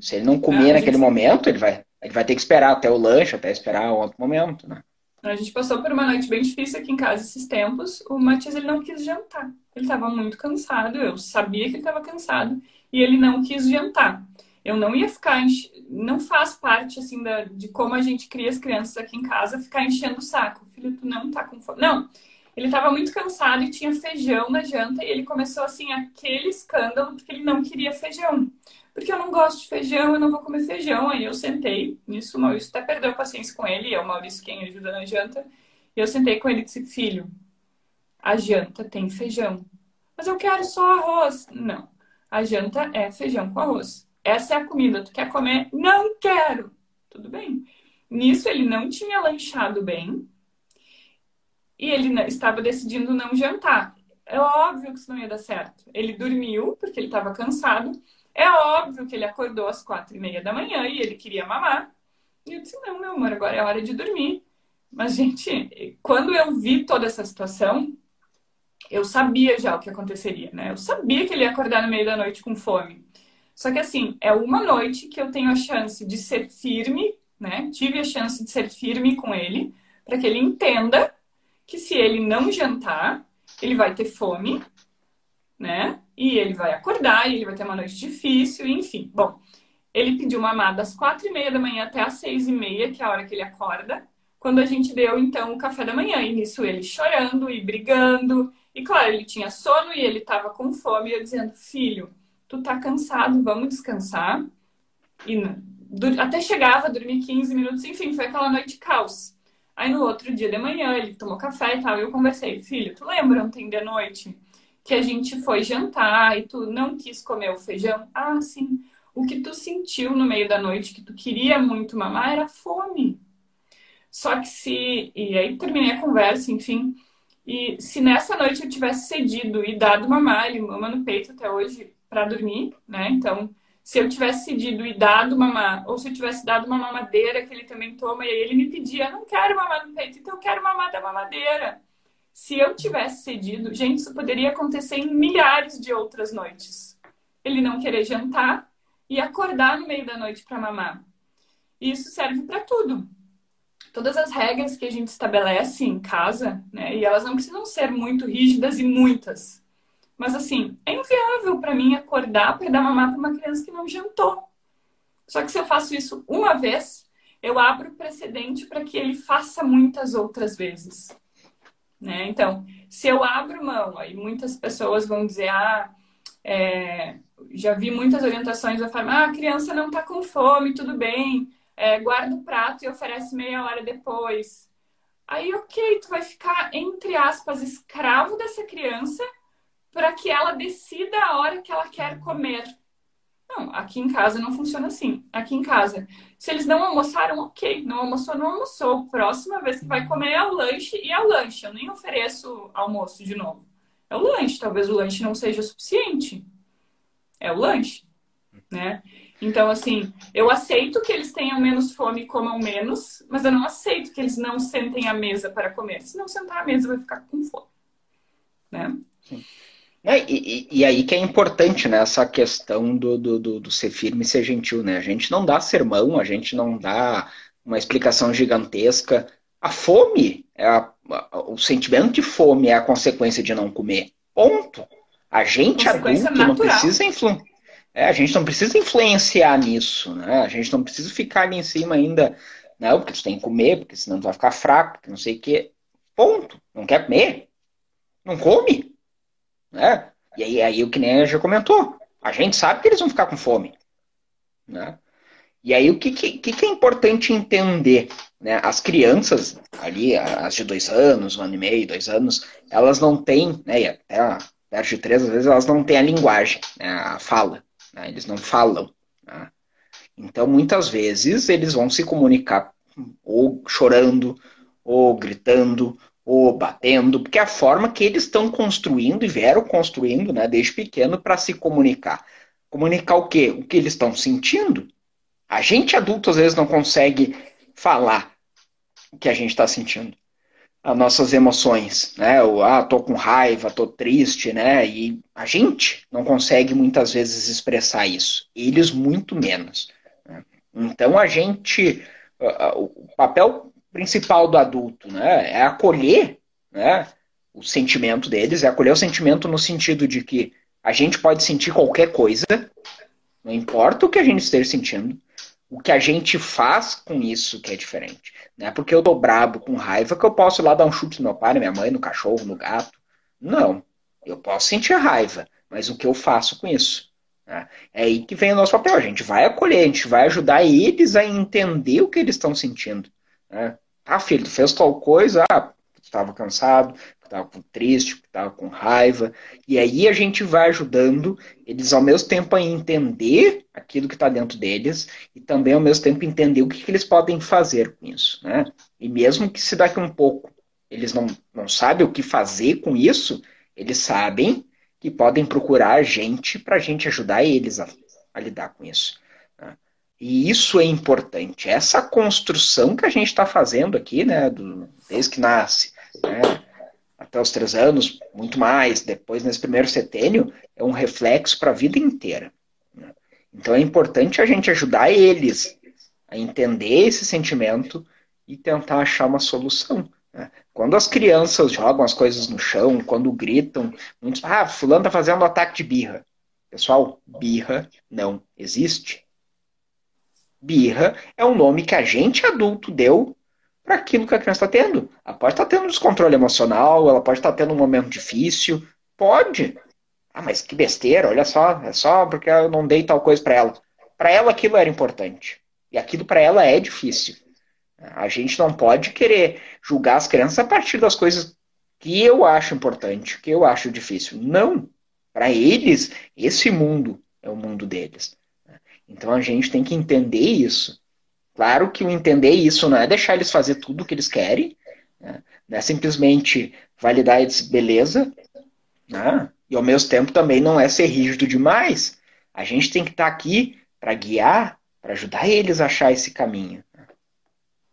Se ele não comer naquele momento, ele vai, ele vai ter que esperar até o lanche, até esperar outro momento, né? A gente passou por uma noite bem difícil aqui em casa esses tempos. O Matias ele não quis jantar. Ele estava muito cansado. Eu sabia que ele estava cansado e ele não quis jantar. Eu não ia ficar, enche... não faz parte assim da... de como a gente cria as crianças aqui em casa, ficar enchendo o saco. Filho, tu não tá com fome. Não. Ele estava muito cansado e tinha feijão na janta e ele começou assim aquele escândalo porque ele não queria feijão porque eu não gosto de feijão, eu não vou comer feijão. Aí eu sentei nisso, o Maurício até perdeu a paciência com ele, é o Maurício quem ajuda na janta. E eu sentei com ele e disse: Filho, a janta tem feijão. Mas eu quero só arroz. Não, a janta é feijão com arroz. Essa é a comida. Tu quer comer? Não quero. Tudo bem. Nisso ele não tinha lanchado bem e ele estava decidindo não jantar. É óbvio que isso não ia dar certo. Ele dormiu porque ele estava cansado é óbvio que ele acordou às quatro e meia da manhã e ele queria mamar. E eu disse, não, meu amor, agora é hora de dormir. Mas, gente, quando eu vi toda essa situação, eu sabia já o que aconteceria, né? Eu sabia que ele ia acordar no meio da noite com fome. Só que, assim, é uma noite que eu tenho a chance de ser firme, né? Tive a chance de ser firme com ele, para que ele entenda que se ele não jantar, ele vai ter fome, né? E ele vai acordar, e ele vai ter uma noite difícil, enfim. Bom, ele pediu mamar das quatro e meia da manhã até as seis e meia, que é a hora que ele acorda, quando a gente deu, então, o café da manhã. E nisso ele chorando e brigando. E, claro, ele tinha sono e ele tava com fome. E eu dizendo, filho, tu tá cansado, vamos descansar. E até chegava, dormir 15 minutos, enfim, foi aquela noite caos. Aí no outro dia de manhã ele tomou café e tal, e eu conversei, filho, tu lembra ontem de noite que a gente foi jantar e tu não quis comer o feijão. Ah, sim. O que tu sentiu no meio da noite, que tu queria muito mamar, era fome. Só que se. E aí terminei a conversa, enfim. E se nessa noite eu tivesse cedido e dado mamar, ele mama no peito até hoje para dormir, né? Então, se eu tivesse cedido e dado mamar, ou se eu tivesse dado uma mamadeira que ele também toma, e aí ele me pedia, não quero mamar no peito, então eu quero mamar da mamadeira. Se eu tivesse cedido, gente, isso poderia acontecer em milhares de outras noites. Ele não querer jantar e acordar no meio da noite para mamar. E isso serve para tudo. Todas as regras que a gente estabelece em casa, né, e elas não precisam ser muito rígidas e muitas. Mas assim, é inviável para mim acordar para dar mamar para uma criança que não jantou. Só que se eu faço isso uma vez, eu abro precedente para que ele faça muitas outras vezes. Né? Então, se eu abro mão, aí muitas pessoas vão dizer, ah, é, já vi muitas orientações da forma, ah, a criança não está com fome, tudo bem, é, guarda o prato e oferece meia hora depois. Aí, ok, tu vai ficar, entre aspas, escravo dessa criança para que ela decida a hora que ela quer comer. Não, aqui em casa não funciona assim. Aqui em casa, se eles não almoçaram, ok. Não almoçou, não almoçou. Próxima vez que vai comer é o lanche e é o lanche. Eu nem ofereço almoço de novo. É o lanche. Talvez o lanche não seja suficiente. É o lanche, né? Então, assim, eu aceito que eles tenham menos fome e comam menos, mas eu não aceito que eles não sentem à mesa para comer. Se não sentar à mesa, vai ficar com fome. Né? Sim. É, e, e, aí que é importante né, essa questão do, do, do, do, ser firme e ser gentil. Né? A gente não dá sermão, a gente não dá uma explicação gigantesca. A fome, é a, a, o sentimento de fome é a consequência de não comer. Ponto. A gente adulto natural. não precisa influenciar. É, a gente não precisa influenciar nisso, né? A gente não precisa ficar ali em cima ainda, não, porque tu tem que comer, porque senão tu vai ficar fraco, porque não sei o quê. Ponto. Não quer comer? Não come. Né? E aí, aí o que nem já comentou, a gente sabe que eles vão ficar com fome. Né? E aí o que, que, que é importante entender? Né? As crianças, ali, as de dois anos, um ano e meio, dois anos, elas não têm, né, e até perto de três, às vezes, elas não têm a linguagem, né, a fala. Né? Eles não falam. Né? Então, muitas vezes, eles vão se comunicar ou chorando, ou gritando, ou batendo, porque é a forma que eles estão construindo e vieram construindo né, desde pequeno para se comunicar. Comunicar o quê? O que eles estão sentindo. A gente adulto às vezes não consegue falar o que a gente está sentindo. As nossas emoções, né? O, ah, tô com raiva, tô triste, né? E a gente não consegue muitas vezes expressar isso. Eles muito menos. Né? Então a gente, o papel principal do adulto, né? É acolher, né? O sentimento deles, é acolher o sentimento no sentido de que a gente pode sentir qualquer coisa, não importa o que a gente esteja sentindo, o que a gente faz com isso que é diferente. Não é porque eu tô brabo, com raiva, que eu posso ir lá dar um chute no meu pai, na minha mãe, no cachorro, no gato. Não. Eu posso sentir raiva, mas o que eu faço com isso? Né? É aí que vem o nosso papel. A gente vai acolher, a gente vai ajudar eles a entender o que eles estão sentindo. Né? Ah, filho, tu fez tal coisa, ah, tu estava cansado, tu estava triste, tu estava com raiva. E aí a gente vai ajudando eles ao mesmo tempo a entender aquilo que está dentro deles e também ao mesmo tempo entender o que, que eles podem fazer com isso. Né? E mesmo que se daqui um pouco eles não, não sabem o que fazer com isso, eles sabem que podem procurar a gente para a gente ajudar eles a, a lidar com isso. E isso é importante. Essa construção que a gente está fazendo aqui, né, do, desde que nasce, né, até os três anos, muito mais, depois nesse primeiro setênio, é um reflexo para a vida inteira. Né? Então é importante a gente ajudar eles a entender esse sentimento e tentar achar uma solução. Né? Quando as crianças jogam as coisas no chão, quando gritam, muitos, ah, fulano está fazendo ataque de birra. Pessoal, birra não existe birra é um nome que a gente adulto deu para aquilo que a criança está tendo. Ela pode estar tá tendo descontrole emocional, ela pode estar tá tendo um momento difícil. Pode. Ah, mas que besteira, olha só, é só porque eu não dei tal coisa para ela. Para ela aquilo era importante. E aquilo para ela é difícil. A gente não pode querer julgar as crianças a partir das coisas que eu acho importante, que eu acho difícil. Não. Para eles, esse mundo é o mundo deles. Então a gente tem que entender isso. Claro que o entender isso não é deixar eles fazer tudo o que eles querem, né? não é simplesmente validar eles, beleza, né? e ao mesmo tempo também não é ser rígido demais. A gente tem que estar tá aqui para guiar, para ajudar eles a achar esse caminho.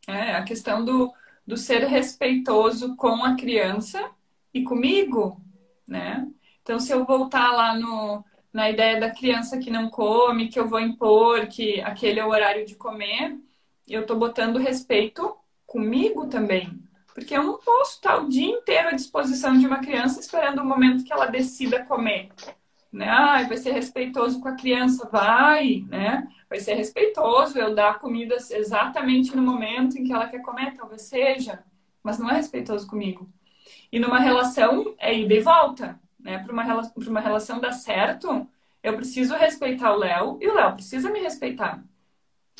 É, a questão do, do ser respeitoso com a criança e comigo, né? Então, se eu voltar lá no, na ideia da criança que não come, que eu vou impor, que aquele é o horário de comer, eu estou botando respeito comigo também. Porque eu não posso estar o dia inteiro à disposição de uma criança esperando o momento que ela decida comer. Né? Ah, vai ser respeitoso com a criança, vai, né? Vai ser respeitoso eu dar comida exatamente no momento em que ela quer comer, talvez seja, mas não é respeitoso comigo. E numa relação é ida e volta né? Para uma, para uma relação dar certo, eu preciso respeitar o Léo e o Léo precisa me respeitar.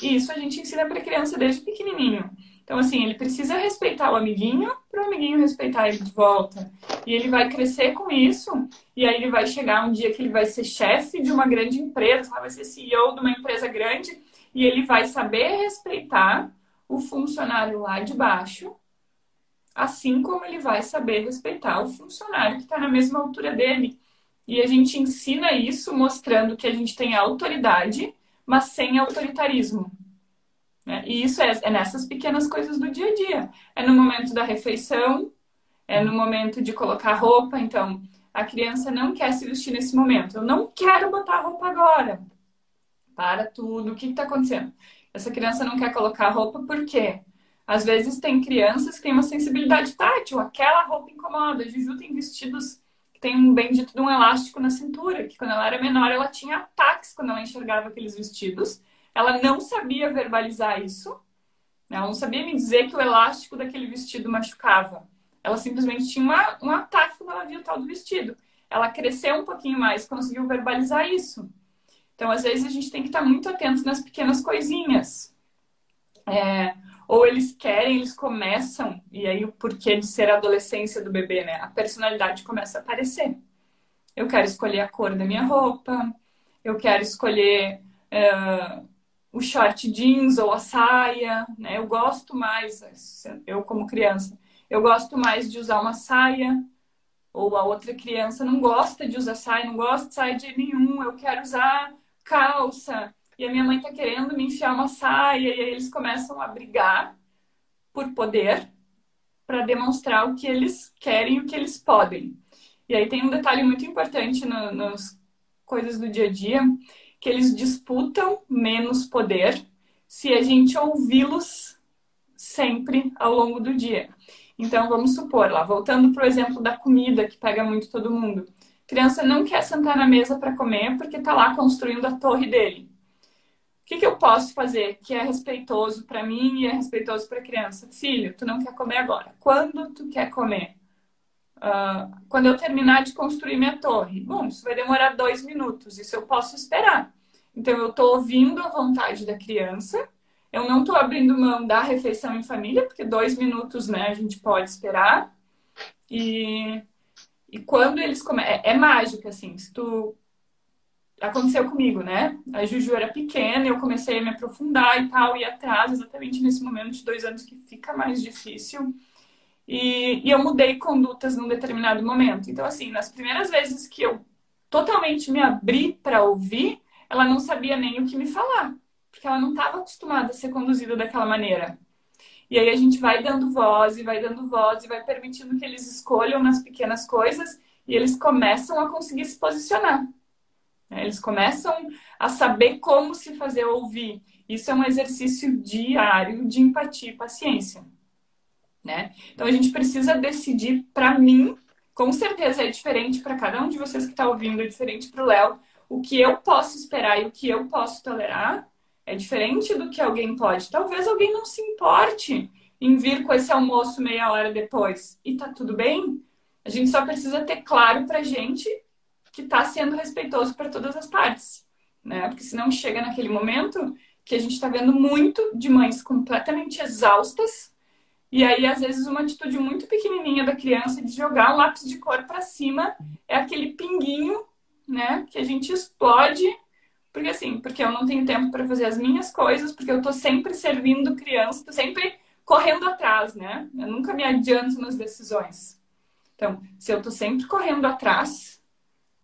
E isso a gente ensina para criança desde pequenininho. Então, assim, ele precisa respeitar o amiguinho para o amiguinho respeitar ele de volta. E ele vai crescer com isso, e aí ele vai chegar um dia que ele vai ser chefe de uma grande empresa, vai ser CEO de uma empresa grande, e ele vai saber respeitar o funcionário lá de baixo assim como ele vai saber respeitar o funcionário que está na mesma altura dele. E a gente ensina isso mostrando que a gente tem autoridade, mas sem autoritarismo. Né? E isso é, é, nessas pequenas coisas do dia a dia. É no momento da refeição, é no momento de colocar roupa. Então, a criança não quer se vestir nesse momento. Eu não quero botar roupa agora. Para tudo. O que está acontecendo? Essa criança não quer colocar roupa por quê? Às vezes tem crianças que têm uma sensibilidade tátil, aquela roupa incomoda. A Juju tem vestidos que tem um bendito de um elástico na cintura, que quando ela era menor ela tinha ataques quando ela enxergava aqueles vestidos. Ela não sabia verbalizar isso. Né? Ela não sabia me dizer que o elástico daquele vestido machucava. Ela simplesmente tinha uma, um ataque quando ela via o tal do vestido. Ela cresceu um pouquinho mais, conseguiu verbalizar isso. Então, às vezes, a gente tem que estar muito atento nas pequenas coisinhas. É, ou eles querem, eles começam, e aí o porquê de ser a adolescência do bebê, né? A personalidade começa a aparecer. Eu quero escolher a cor da minha roupa, eu quero escolher uh, o short jeans ou a saia, né? Eu gosto mais, eu como criança, eu gosto mais de usar uma saia, ou a outra criança não gosta de usar saia, não gosta de saia de nenhum, eu quero usar calça e a minha mãe tá querendo me enfiar uma saia, e aí eles começam a brigar por poder para demonstrar o que eles querem e o que eles podem. E aí tem um detalhe muito importante no, nas coisas do dia a dia, que eles disputam menos poder se a gente ouvi-los sempre ao longo do dia. Então, vamos supor, lá, voltando para o exemplo da comida, que pega muito todo mundo. Criança não quer sentar na mesa para comer porque está lá construindo a torre dele. O que, que eu posso fazer que é respeitoso para mim e é respeitoso para a criança? Filho, tu não quer comer agora. Quando tu quer comer? Uh, quando eu terminar de construir minha torre. Bom, isso vai demorar dois minutos. Isso eu posso esperar. Então, eu estou ouvindo a vontade da criança. Eu não estou abrindo mão da refeição em família, porque dois minutos, né, a gente pode esperar. E, e quando eles começam. É, é mágica, assim. Se tu aconteceu comigo, né? A Juju era pequena, eu comecei a me aprofundar e tal, e atrás, exatamente nesse momento de dois anos que fica mais difícil. E, e eu mudei condutas num determinado momento. Então, assim, nas primeiras vezes que eu totalmente me abri para ouvir, ela não sabia nem o que me falar, porque ela não estava acostumada a ser conduzida daquela maneira. E aí a gente vai dando voz e vai dando voz e vai permitindo que eles escolham nas pequenas coisas e eles começam a conseguir se posicionar. Né? Eles começam a saber como se fazer ouvir. Isso é um exercício diário de empatia e paciência. Né? Então a gente precisa decidir, para mim, com certeza é diferente para cada um de vocês que está ouvindo, é diferente para o Léo, o que eu posso esperar e o que eu posso tolerar é diferente do que alguém pode. Talvez alguém não se importe em vir com esse almoço meia hora depois. E tá tudo bem. A gente só precisa ter claro pra gente que está sendo respeitoso para todas as partes, né? Porque senão chega naquele momento que a gente está vendo muito de mães completamente exaustas E aí, às vezes, uma atitude muito pequenininha da criança de jogar lápis de cor para cima é aquele pinguinho, né, que a gente explode. Porque assim, porque eu não tenho tempo para fazer as minhas coisas, porque eu tô sempre servindo criança, tô sempre correndo atrás, né? Eu nunca me adianto nas decisões. Então, se eu tô sempre correndo atrás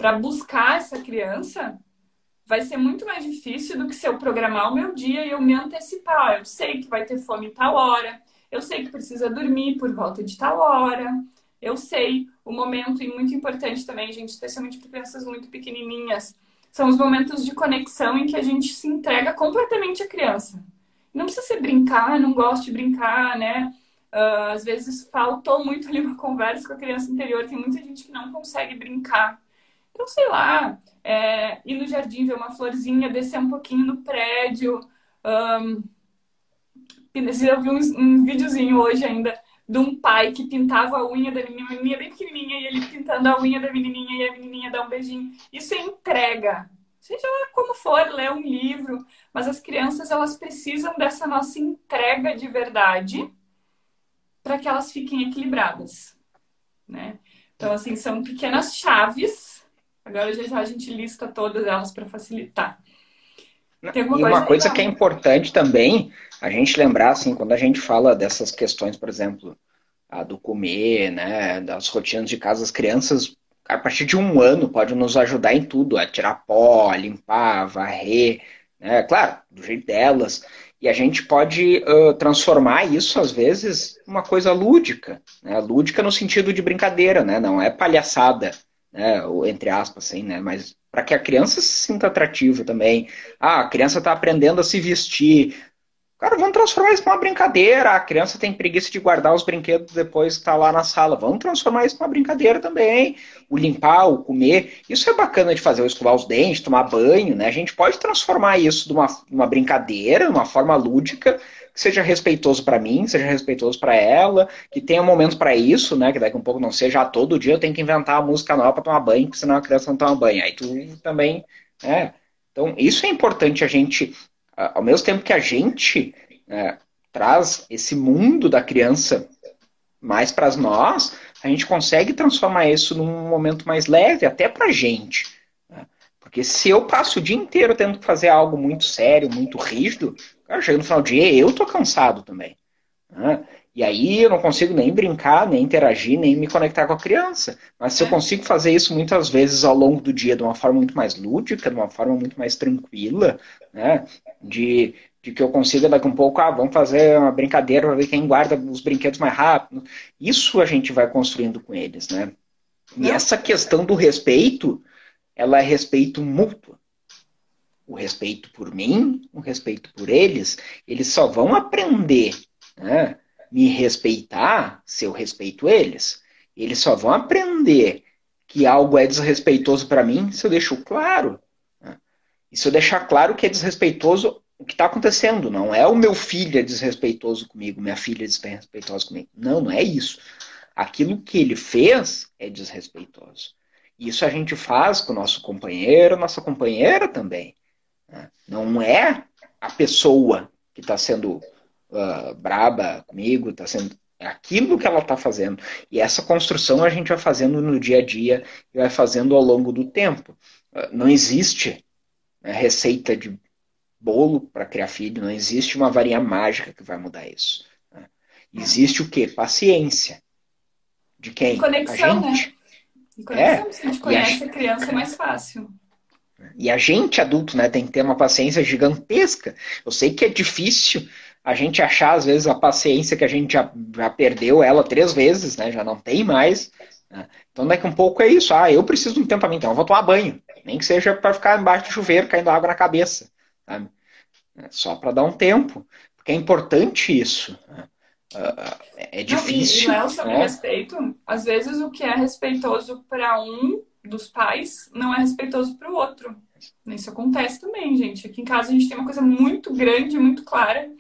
para buscar essa criança, vai ser muito mais difícil do que se eu programar o meu dia e eu me antecipar. Eu sei que vai ter fome tal hora, eu sei que precisa dormir por volta de tal hora. Eu sei o momento, e muito importante também, gente, especialmente para crianças muito pequenininhas, são os momentos de conexão em que a gente se entrega completamente à criança. Não precisa ser brincar, não gosto de brincar, né? Uh, às vezes faltou muito ali uma conversa com a criança interior. Tem muita gente que não consegue brincar. Então, sei lá, é, ir no jardim, ver uma florzinha, descer um pouquinho no prédio. Um, eu vi um, um videozinho hoje ainda de um pai que pintava a unha da menininha bem pequenininha, e ele pintando a unha da menininha e a menininha dá um beijinho. Isso é entrega. Seja como for, ler um livro, mas as crianças elas precisam dessa nossa entrega de verdade para que elas fiquem equilibradas, né? Então assim são pequenas chaves. Agora já, a gente lista todas elas para facilitar. e uma coisa que é importante também a gente lembrar, assim, quando a gente fala dessas questões, por exemplo, a do comer, né, das rotinas de casa, as crianças, a partir de um ano, podem nos ajudar em tudo, a tirar pó, a limpar, a varrer, né, claro, do jeito delas. E a gente pode uh, transformar isso, às vezes, uma coisa lúdica, né, lúdica no sentido de brincadeira, né, não é palhaçada, né, ou, entre aspas, assim, né, mas para que a criança se sinta atrativa também. Ah, a criança está aprendendo a se vestir, Cara, vamos transformar isso numa brincadeira. A criança tem preguiça de guardar os brinquedos depois que está lá na sala. Vamos transformar isso numa brincadeira também. O limpar, o comer. Isso é bacana de fazer, o escovar os dentes, tomar banho, né? A gente pode transformar isso numa, numa brincadeira, numa forma lúdica, que seja respeitoso para mim, seja respeitoso para ela, que tenha momentos para isso, né? Que daqui um pouco não seja todo dia eu tenho que inventar a música nova para tomar banho, porque senão a criança não toma banho. Aí tu também, né? Então, isso é importante a gente ao mesmo tempo que a gente é, traz esse mundo da criança mais para nós, a gente consegue transformar isso num momento mais leve, até para gente. Né? Porque se eu passo o dia inteiro tendo que fazer algo muito sério, muito rígido, cara, chega no final do dia, eu tô cansado também. Né? E aí eu não consigo nem brincar, nem interagir, nem me conectar com a criança. Mas se eu é. consigo fazer isso muitas vezes ao longo do dia de uma forma muito mais lúdica, de uma forma muito mais tranquila, né? De, de que eu consiga daqui um pouco, ah, vamos fazer uma brincadeira para ver quem guarda os brinquedos mais rápido. Isso a gente vai construindo com eles, né? E essa questão do respeito, ela é respeito mútuo. O respeito por mim, o respeito por eles, eles só vão aprender, né? me respeitar se eu respeito eles. Eles só vão aprender que algo é desrespeitoso para mim se eu deixo claro. Né? E se eu deixar claro que é desrespeitoso o que está acontecendo, não é o meu filho é desrespeitoso comigo, minha filha é desrespeitosa comigo. Não, não é isso. Aquilo que ele fez é desrespeitoso. Isso a gente faz com o nosso companheiro, nossa companheira também. Não é a pessoa que está sendo uh, braba comigo, tá sendo é aquilo que ela está fazendo. E essa construção a gente vai fazendo no dia a dia e vai fazendo ao longo do tempo. Uh, não existe né, receita de bolo para criar filho, não existe uma varinha mágica que vai mudar isso. Né? Existe o quê? Paciência. De quem? Conexão, gente. Né? E conexão, é. se a gente conhece a, a criança é mais fácil. E a gente, adulto, né, tem que ter uma paciência gigantesca. Eu sei que é difícil, a gente achar, às vezes, a paciência que a gente já, já perdeu ela três vezes, né? Já não tem mais. Né? Então, daqui um pouco é isso. Ah, eu preciso de um tempo para mim, então eu vou tomar banho. Nem que seja para ficar embaixo do chuveiro, caindo água na cabeça. Sabe? É só para dar um tempo. Porque é importante isso. Né? Uh, é difícil. Não, e, e não é sobre né? respeito. Às vezes, o que é respeitoso para um dos pais não é respeitoso para o outro. Isso acontece também, gente. Aqui em casa a gente tem uma coisa muito grande, muito clara,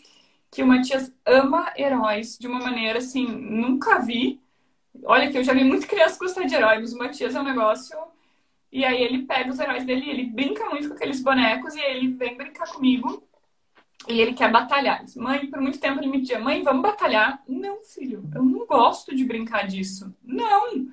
que o Matias ama heróis de uma maneira assim, nunca vi. Olha que eu já vi muita criança gostar de heróis, mas o Matias é um negócio. E aí ele pega os heróis dele, ele brinca muito com aqueles bonecos e aí ele vem brincar comigo. e ele quer batalhar. Mãe, por muito tempo ele me dizia, mãe, vamos batalhar? Não, filho, eu não gosto de brincar disso. Não.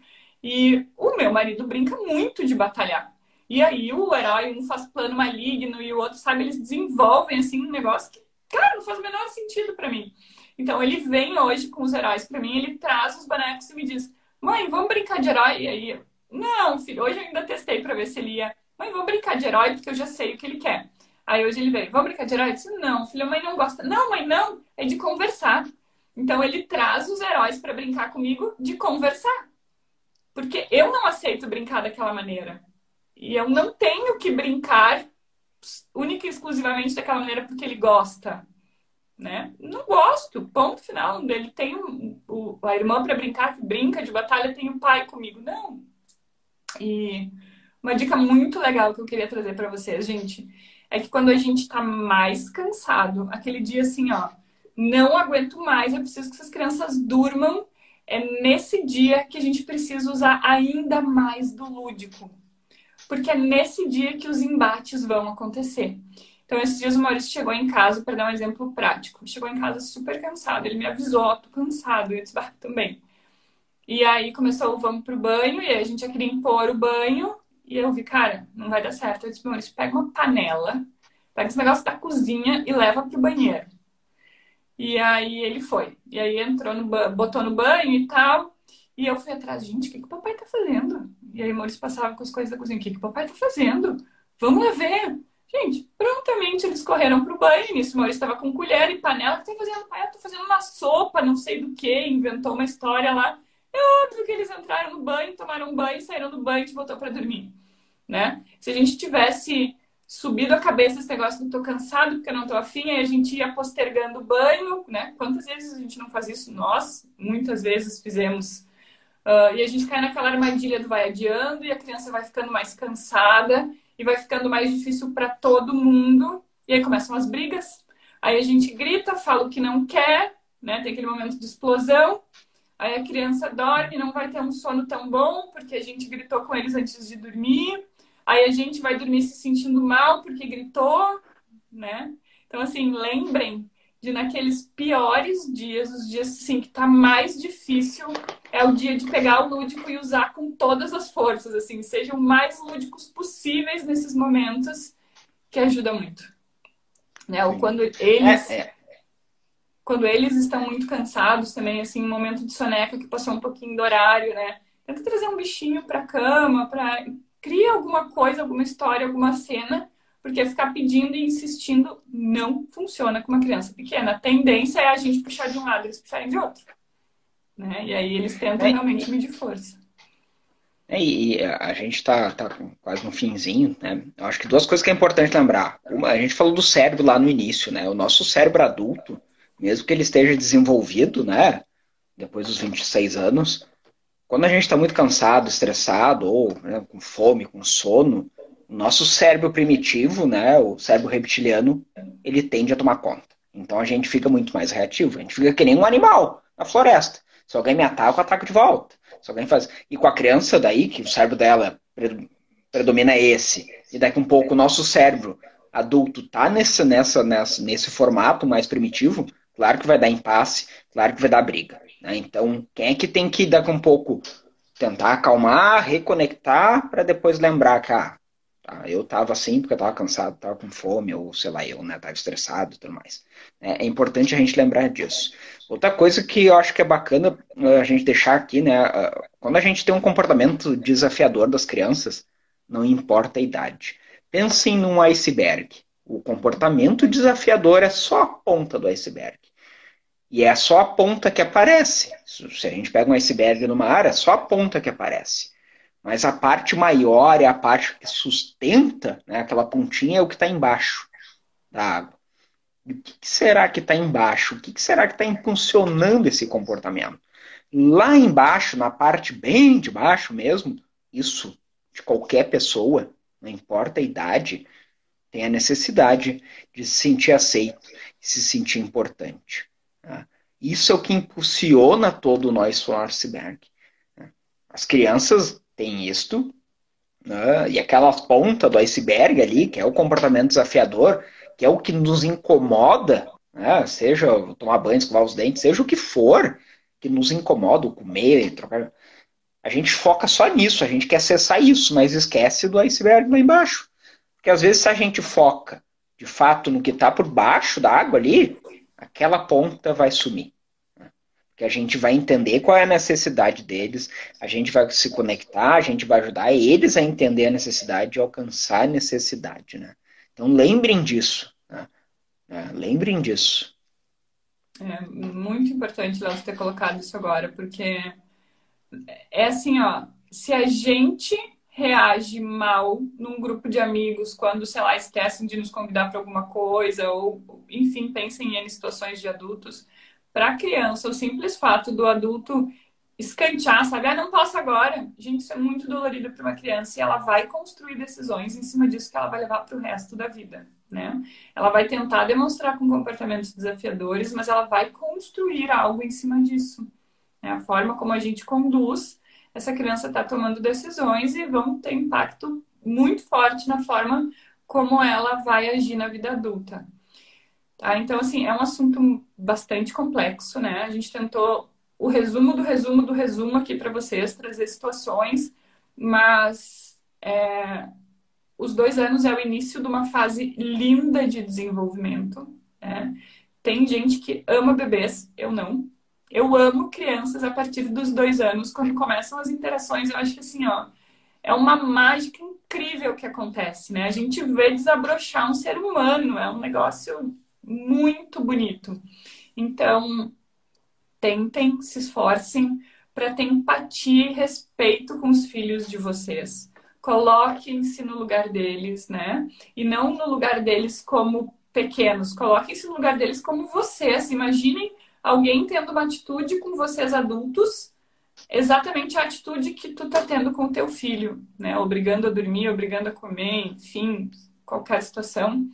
E o meu marido brinca muito de batalhar. E aí o herói, um faz plano maligno e o outro, sabe, eles desenvolvem assim um negócio que, cara, não faz o menor sentido para mim. Então ele vem hoje com os heróis para mim, ele traz os bonecos e me diz: "Mãe, vamos brincar de herói?" E aí, não, filho, hoje eu ainda testei para ver se ele ia. Mãe, vamos brincar de herói porque eu já sei o que ele quer. Aí hoje ele veio, vamos brincar de herói? Eu disse, não, filha, mãe não gosta. Não, mãe, não, é de conversar. Então ele traz os heróis para brincar comigo de conversar. Porque eu não aceito brincar daquela maneira. E eu não tenho que brincar única e exclusivamente daquela maneira porque ele gosta. Né? Não gosto, ponto final. Ele tem um, o, a irmã para brincar, que brinca de batalha, tem o pai comigo. Não. E uma dica muito legal que eu queria trazer para vocês, gente, é que quando a gente está mais cansado, aquele dia assim, ó, não aguento mais, eu preciso que essas crianças durmam, é nesse dia que a gente precisa usar ainda mais do lúdico porque é nesse dia que os embates vão acontecer. Então, esses dias o Maurício chegou em casa, para dar um exemplo prático. Chegou em casa super cansado. Ele me avisou, ó, tô cansado. Eu disse, ah, também. E aí começou o vamos pro banho, e a gente já queria impor o banho. E eu vi, cara, não vai dar certo. Eu disse, Maurício, pega uma panela, pega esse negócio da cozinha e leva pro banheiro. E aí ele foi. E aí entrou no botou no banho e tal. E eu fui atrás, gente, o que, que o papai tá fazendo? E aí Maurício passava com as coisas da cozinha. O que, que o papai tá fazendo? Vamos lá ver. Gente, prontamente eles correram pro banho. Nisso o Maurício estava com colher e panela. O que tá fazendo? Pai, eu tô fazendo uma sopa, não sei do que. Inventou uma história lá. É óbvio que eles entraram no banho, tomaram um banho, saíram do banho e voltou para dormir. Né? Se a gente tivesse subido a cabeça esse negócio que tô cansado porque eu não tô afim, aí a gente ia postergando o banho, né? Quantas vezes a gente não faz isso? Nós, muitas vezes fizemos Uh, e a gente cai naquela armadilha do vai adiando e a criança vai ficando mais cansada e vai ficando mais difícil para todo mundo. E aí começam as brigas. Aí a gente grita, fala o que não quer, né? Tem aquele momento de explosão. Aí a criança dorme, não vai ter um sono tão bom porque a gente gritou com eles antes de dormir. Aí a gente vai dormir se sentindo mal porque gritou, né? Então, assim, lembrem de naqueles piores dias, os dias assim que tá mais difícil, é o dia de pegar o lúdico e usar com todas as forças, assim, sejam mais lúdicos possíveis nesses momentos, que ajuda muito. Né? Ou quando eles é, é. quando eles estão muito cansados também, assim, um momento de soneca que passou um pouquinho do horário, né? Tenta trazer um bichinho para cama, para cria alguma coisa, alguma história, alguma cena porque ficar pedindo e insistindo não funciona com uma criança pequena. A tendência é a gente puxar de um lado e eles puxarem de outro. Né? E aí eles tentam é, realmente medir força. É, e a gente está tá quase no finzinho, né? Eu acho que duas coisas que é importante lembrar. Uma, a gente falou do cérebro lá no início, né? O nosso cérebro adulto, mesmo que ele esteja desenvolvido, né? Depois dos 26 anos, quando a gente está muito cansado, estressado, ou né, com fome, com sono, o nosso cérebro primitivo, né, o cérebro reptiliano, ele tende a tomar conta. Então a gente fica muito mais reativo. A gente fica que nem um animal na floresta. Se alguém me ataca, eu ataco de volta. Se alguém faz. E com a criança daí, que o cérebro dela predomina esse, e daqui um pouco o nosso cérebro adulto tá nesse, nessa, nessa, nesse formato mais primitivo, claro que vai dar impasse, claro que vai dar briga. Né? Então, quem é que tem que daqui um pouco tentar acalmar, reconectar, para depois lembrar que ah, Tá? Eu estava assim porque eu estava cansado, estava com fome, ou sei lá, eu, né, estava estressado e tudo mais. É, é, importante a gente lembrar disso. Outra coisa que eu acho que é bacana a gente deixar aqui, né, quando a gente tem um comportamento desafiador das crianças, não importa a idade. Pensem num iceberg. O comportamento desafiador é só a ponta do iceberg. E é só a ponta que aparece. Se a gente pega um iceberg numa área, é só a ponta que aparece. Mas a parte maior é a parte que sustenta, né, aquela pontinha é o que está embaixo da água. E o que, será que está embaixo? O que, será que está impulsionando esse comportamento? Lá embaixo, na parte bem de baixo mesmo, isso de qualquer pessoa, não importa a idade, tem a necessidade de se sentir aceito, de se sentir importante. Isso é o que impulsiona todo o nosso iceberg. Né? As crianças tem isto, né? e aquela ponta do iceberg ali, que é o comportamento desafiador, que é o que nos incomoda, né? seja tomar banho, escovar os dentes, seja o que for que nos incomoda, comer, trocar. A gente foca só nisso, a gente quer acessar isso, mas esquece do iceberg lá embaixo. Porque às vezes se a gente foca de fato no que está por baixo da água ali, aquela ponta vai sumir. Que a gente vai entender qual é a necessidade deles, a gente vai se conectar, a gente vai ajudar eles a entender a necessidade e alcançar a necessidade, né? Então lembrem disso, né? É, lembrem disso. É muito importante, Léo, ter colocado isso agora, porque é assim, ó, se a gente reage mal num grupo de amigos quando, sei lá, esquecem de nos convidar para alguma coisa, ou, enfim, pensem em situações de adultos, para a criança, o simples fato do adulto escantear, sabe? Ah, não posso agora. Gente, isso é muito dolorido para uma criança e ela vai construir decisões em cima disso que ela vai levar para o resto da vida, né? Ela vai tentar demonstrar com comportamentos desafiadores, mas ela vai construir algo em cima disso. É a forma como a gente conduz, essa criança está tomando decisões e vão ter impacto muito forte na forma como ela vai agir na vida adulta. Tá? Então, assim, é um assunto bastante complexo, né? A gente tentou o resumo do resumo do resumo aqui para vocês, trazer situações, mas é, os dois anos é o início de uma fase linda de desenvolvimento. Né? Tem gente que ama bebês, eu não. Eu amo crianças a partir dos dois anos, quando começam as interações. Eu acho assim, ó, é uma mágica incrível que acontece, né? A gente vê desabrochar um ser humano, é um negócio muito bonito. Então, tentem, se esforcem para ter empatia e respeito com os filhos de vocês. Coloquem-se no lugar deles, né? E não no lugar deles como pequenos. Coloquem-se no lugar deles como vocês. Imaginem alguém tendo uma atitude com vocês adultos, exatamente a atitude que tu tá tendo com o teu filho, né? Obrigando a dormir, obrigando a comer, enfim, qualquer situação.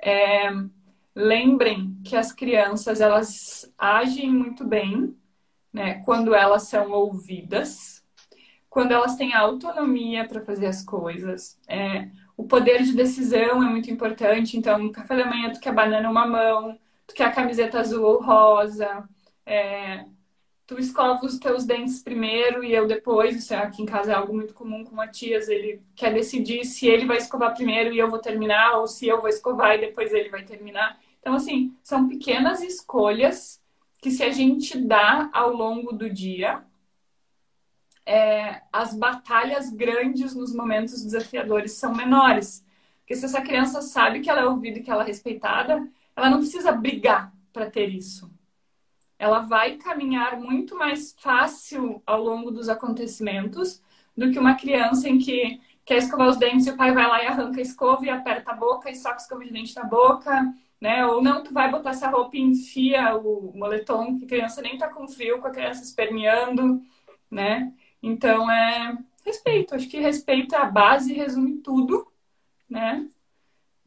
É, Lembrem que as crianças elas agem muito bem, né, quando elas são ouvidas, quando elas têm autonomia para fazer as coisas. É, o poder de decisão é muito importante. Então, no café da manhã tu quer banana uma mão, tu quer a camiseta azul ou rosa. É, tu escova os teus dentes primeiro e eu depois. Isso é, aqui em casa é algo muito comum com o Matias. Ele quer decidir se ele vai escovar primeiro e eu vou terminar, ou se eu vou escovar e depois ele vai terminar. Então, assim, são pequenas escolhas que se a gente dá ao longo do dia, é, as batalhas grandes nos momentos desafiadores são menores. Porque se essa criança sabe que ela é ouvida e que ela é respeitada, ela não precisa brigar para ter isso. Ela vai caminhar muito mais fácil ao longo dos acontecimentos do que uma criança em que quer escovar os dentes e o pai vai lá e arranca a escova e aperta a boca e soca a escova de dente na boca né? Ou não, tu vai botar essa roupa e enfia o moletom, que a criança nem tá com frio, com a criança esperneando, né? Então é respeito. Acho que respeito é a base, resume tudo, né?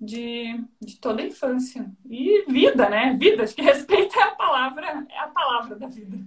De, de toda a infância. E vida, né? Vida. Acho que respeito é a palavra, é a palavra da vida.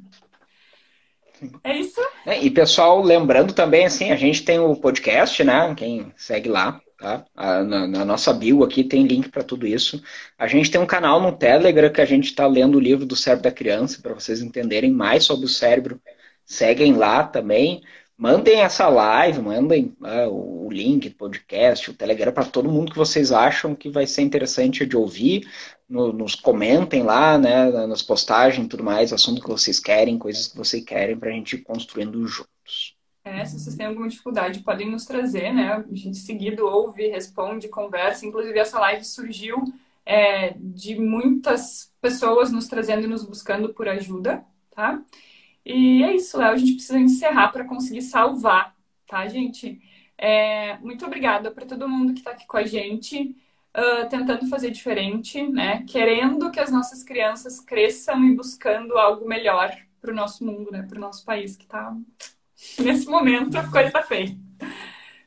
É isso? É, e pessoal, lembrando também, assim, a gente tem o podcast, né? Quem segue lá, Tá? Na, na, nossa bio aqui tem link para tudo isso. A gente tem um canal no Telegram que a gente está lendo o livro do cérebro da criança para vocês entenderem mais sobre o cérebro. Seguem lá também. Mandem essa live, mandem uh, o link do podcast, o Telegram para todo mundo que vocês acham que vai ser interessante de ouvir. No, nos comentem lá, né, nas postagens e tudo mais, assunto que vocês querem, coisas que vocês querem para a gente ir construindo juntos. É, se vocês têm alguma dificuldade, podem nos trazer, né? A gente seguido ouve, responde, conversa. Inclusive, essa live surgiu é, de muitas pessoas nos trazendo e nos buscando por ajuda, tá? E é isso, Léo. A gente precisa encerrar para conseguir salvar, tá, gente? É, muito obrigada para todo mundo que está aqui com a gente, uh, tentando fazer diferente, né? Querendo que as nossas crianças cresçam e buscando algo melhor para o nosso mundo, né? Para o nosso país, que está Nesse momento, a coisa tá feia.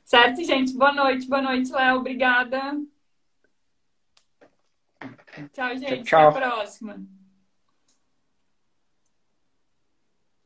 Certo, gente? Boa noite, boa noite, Léo. Obrigada. Tchau, gente. Tchau. Até a próxima.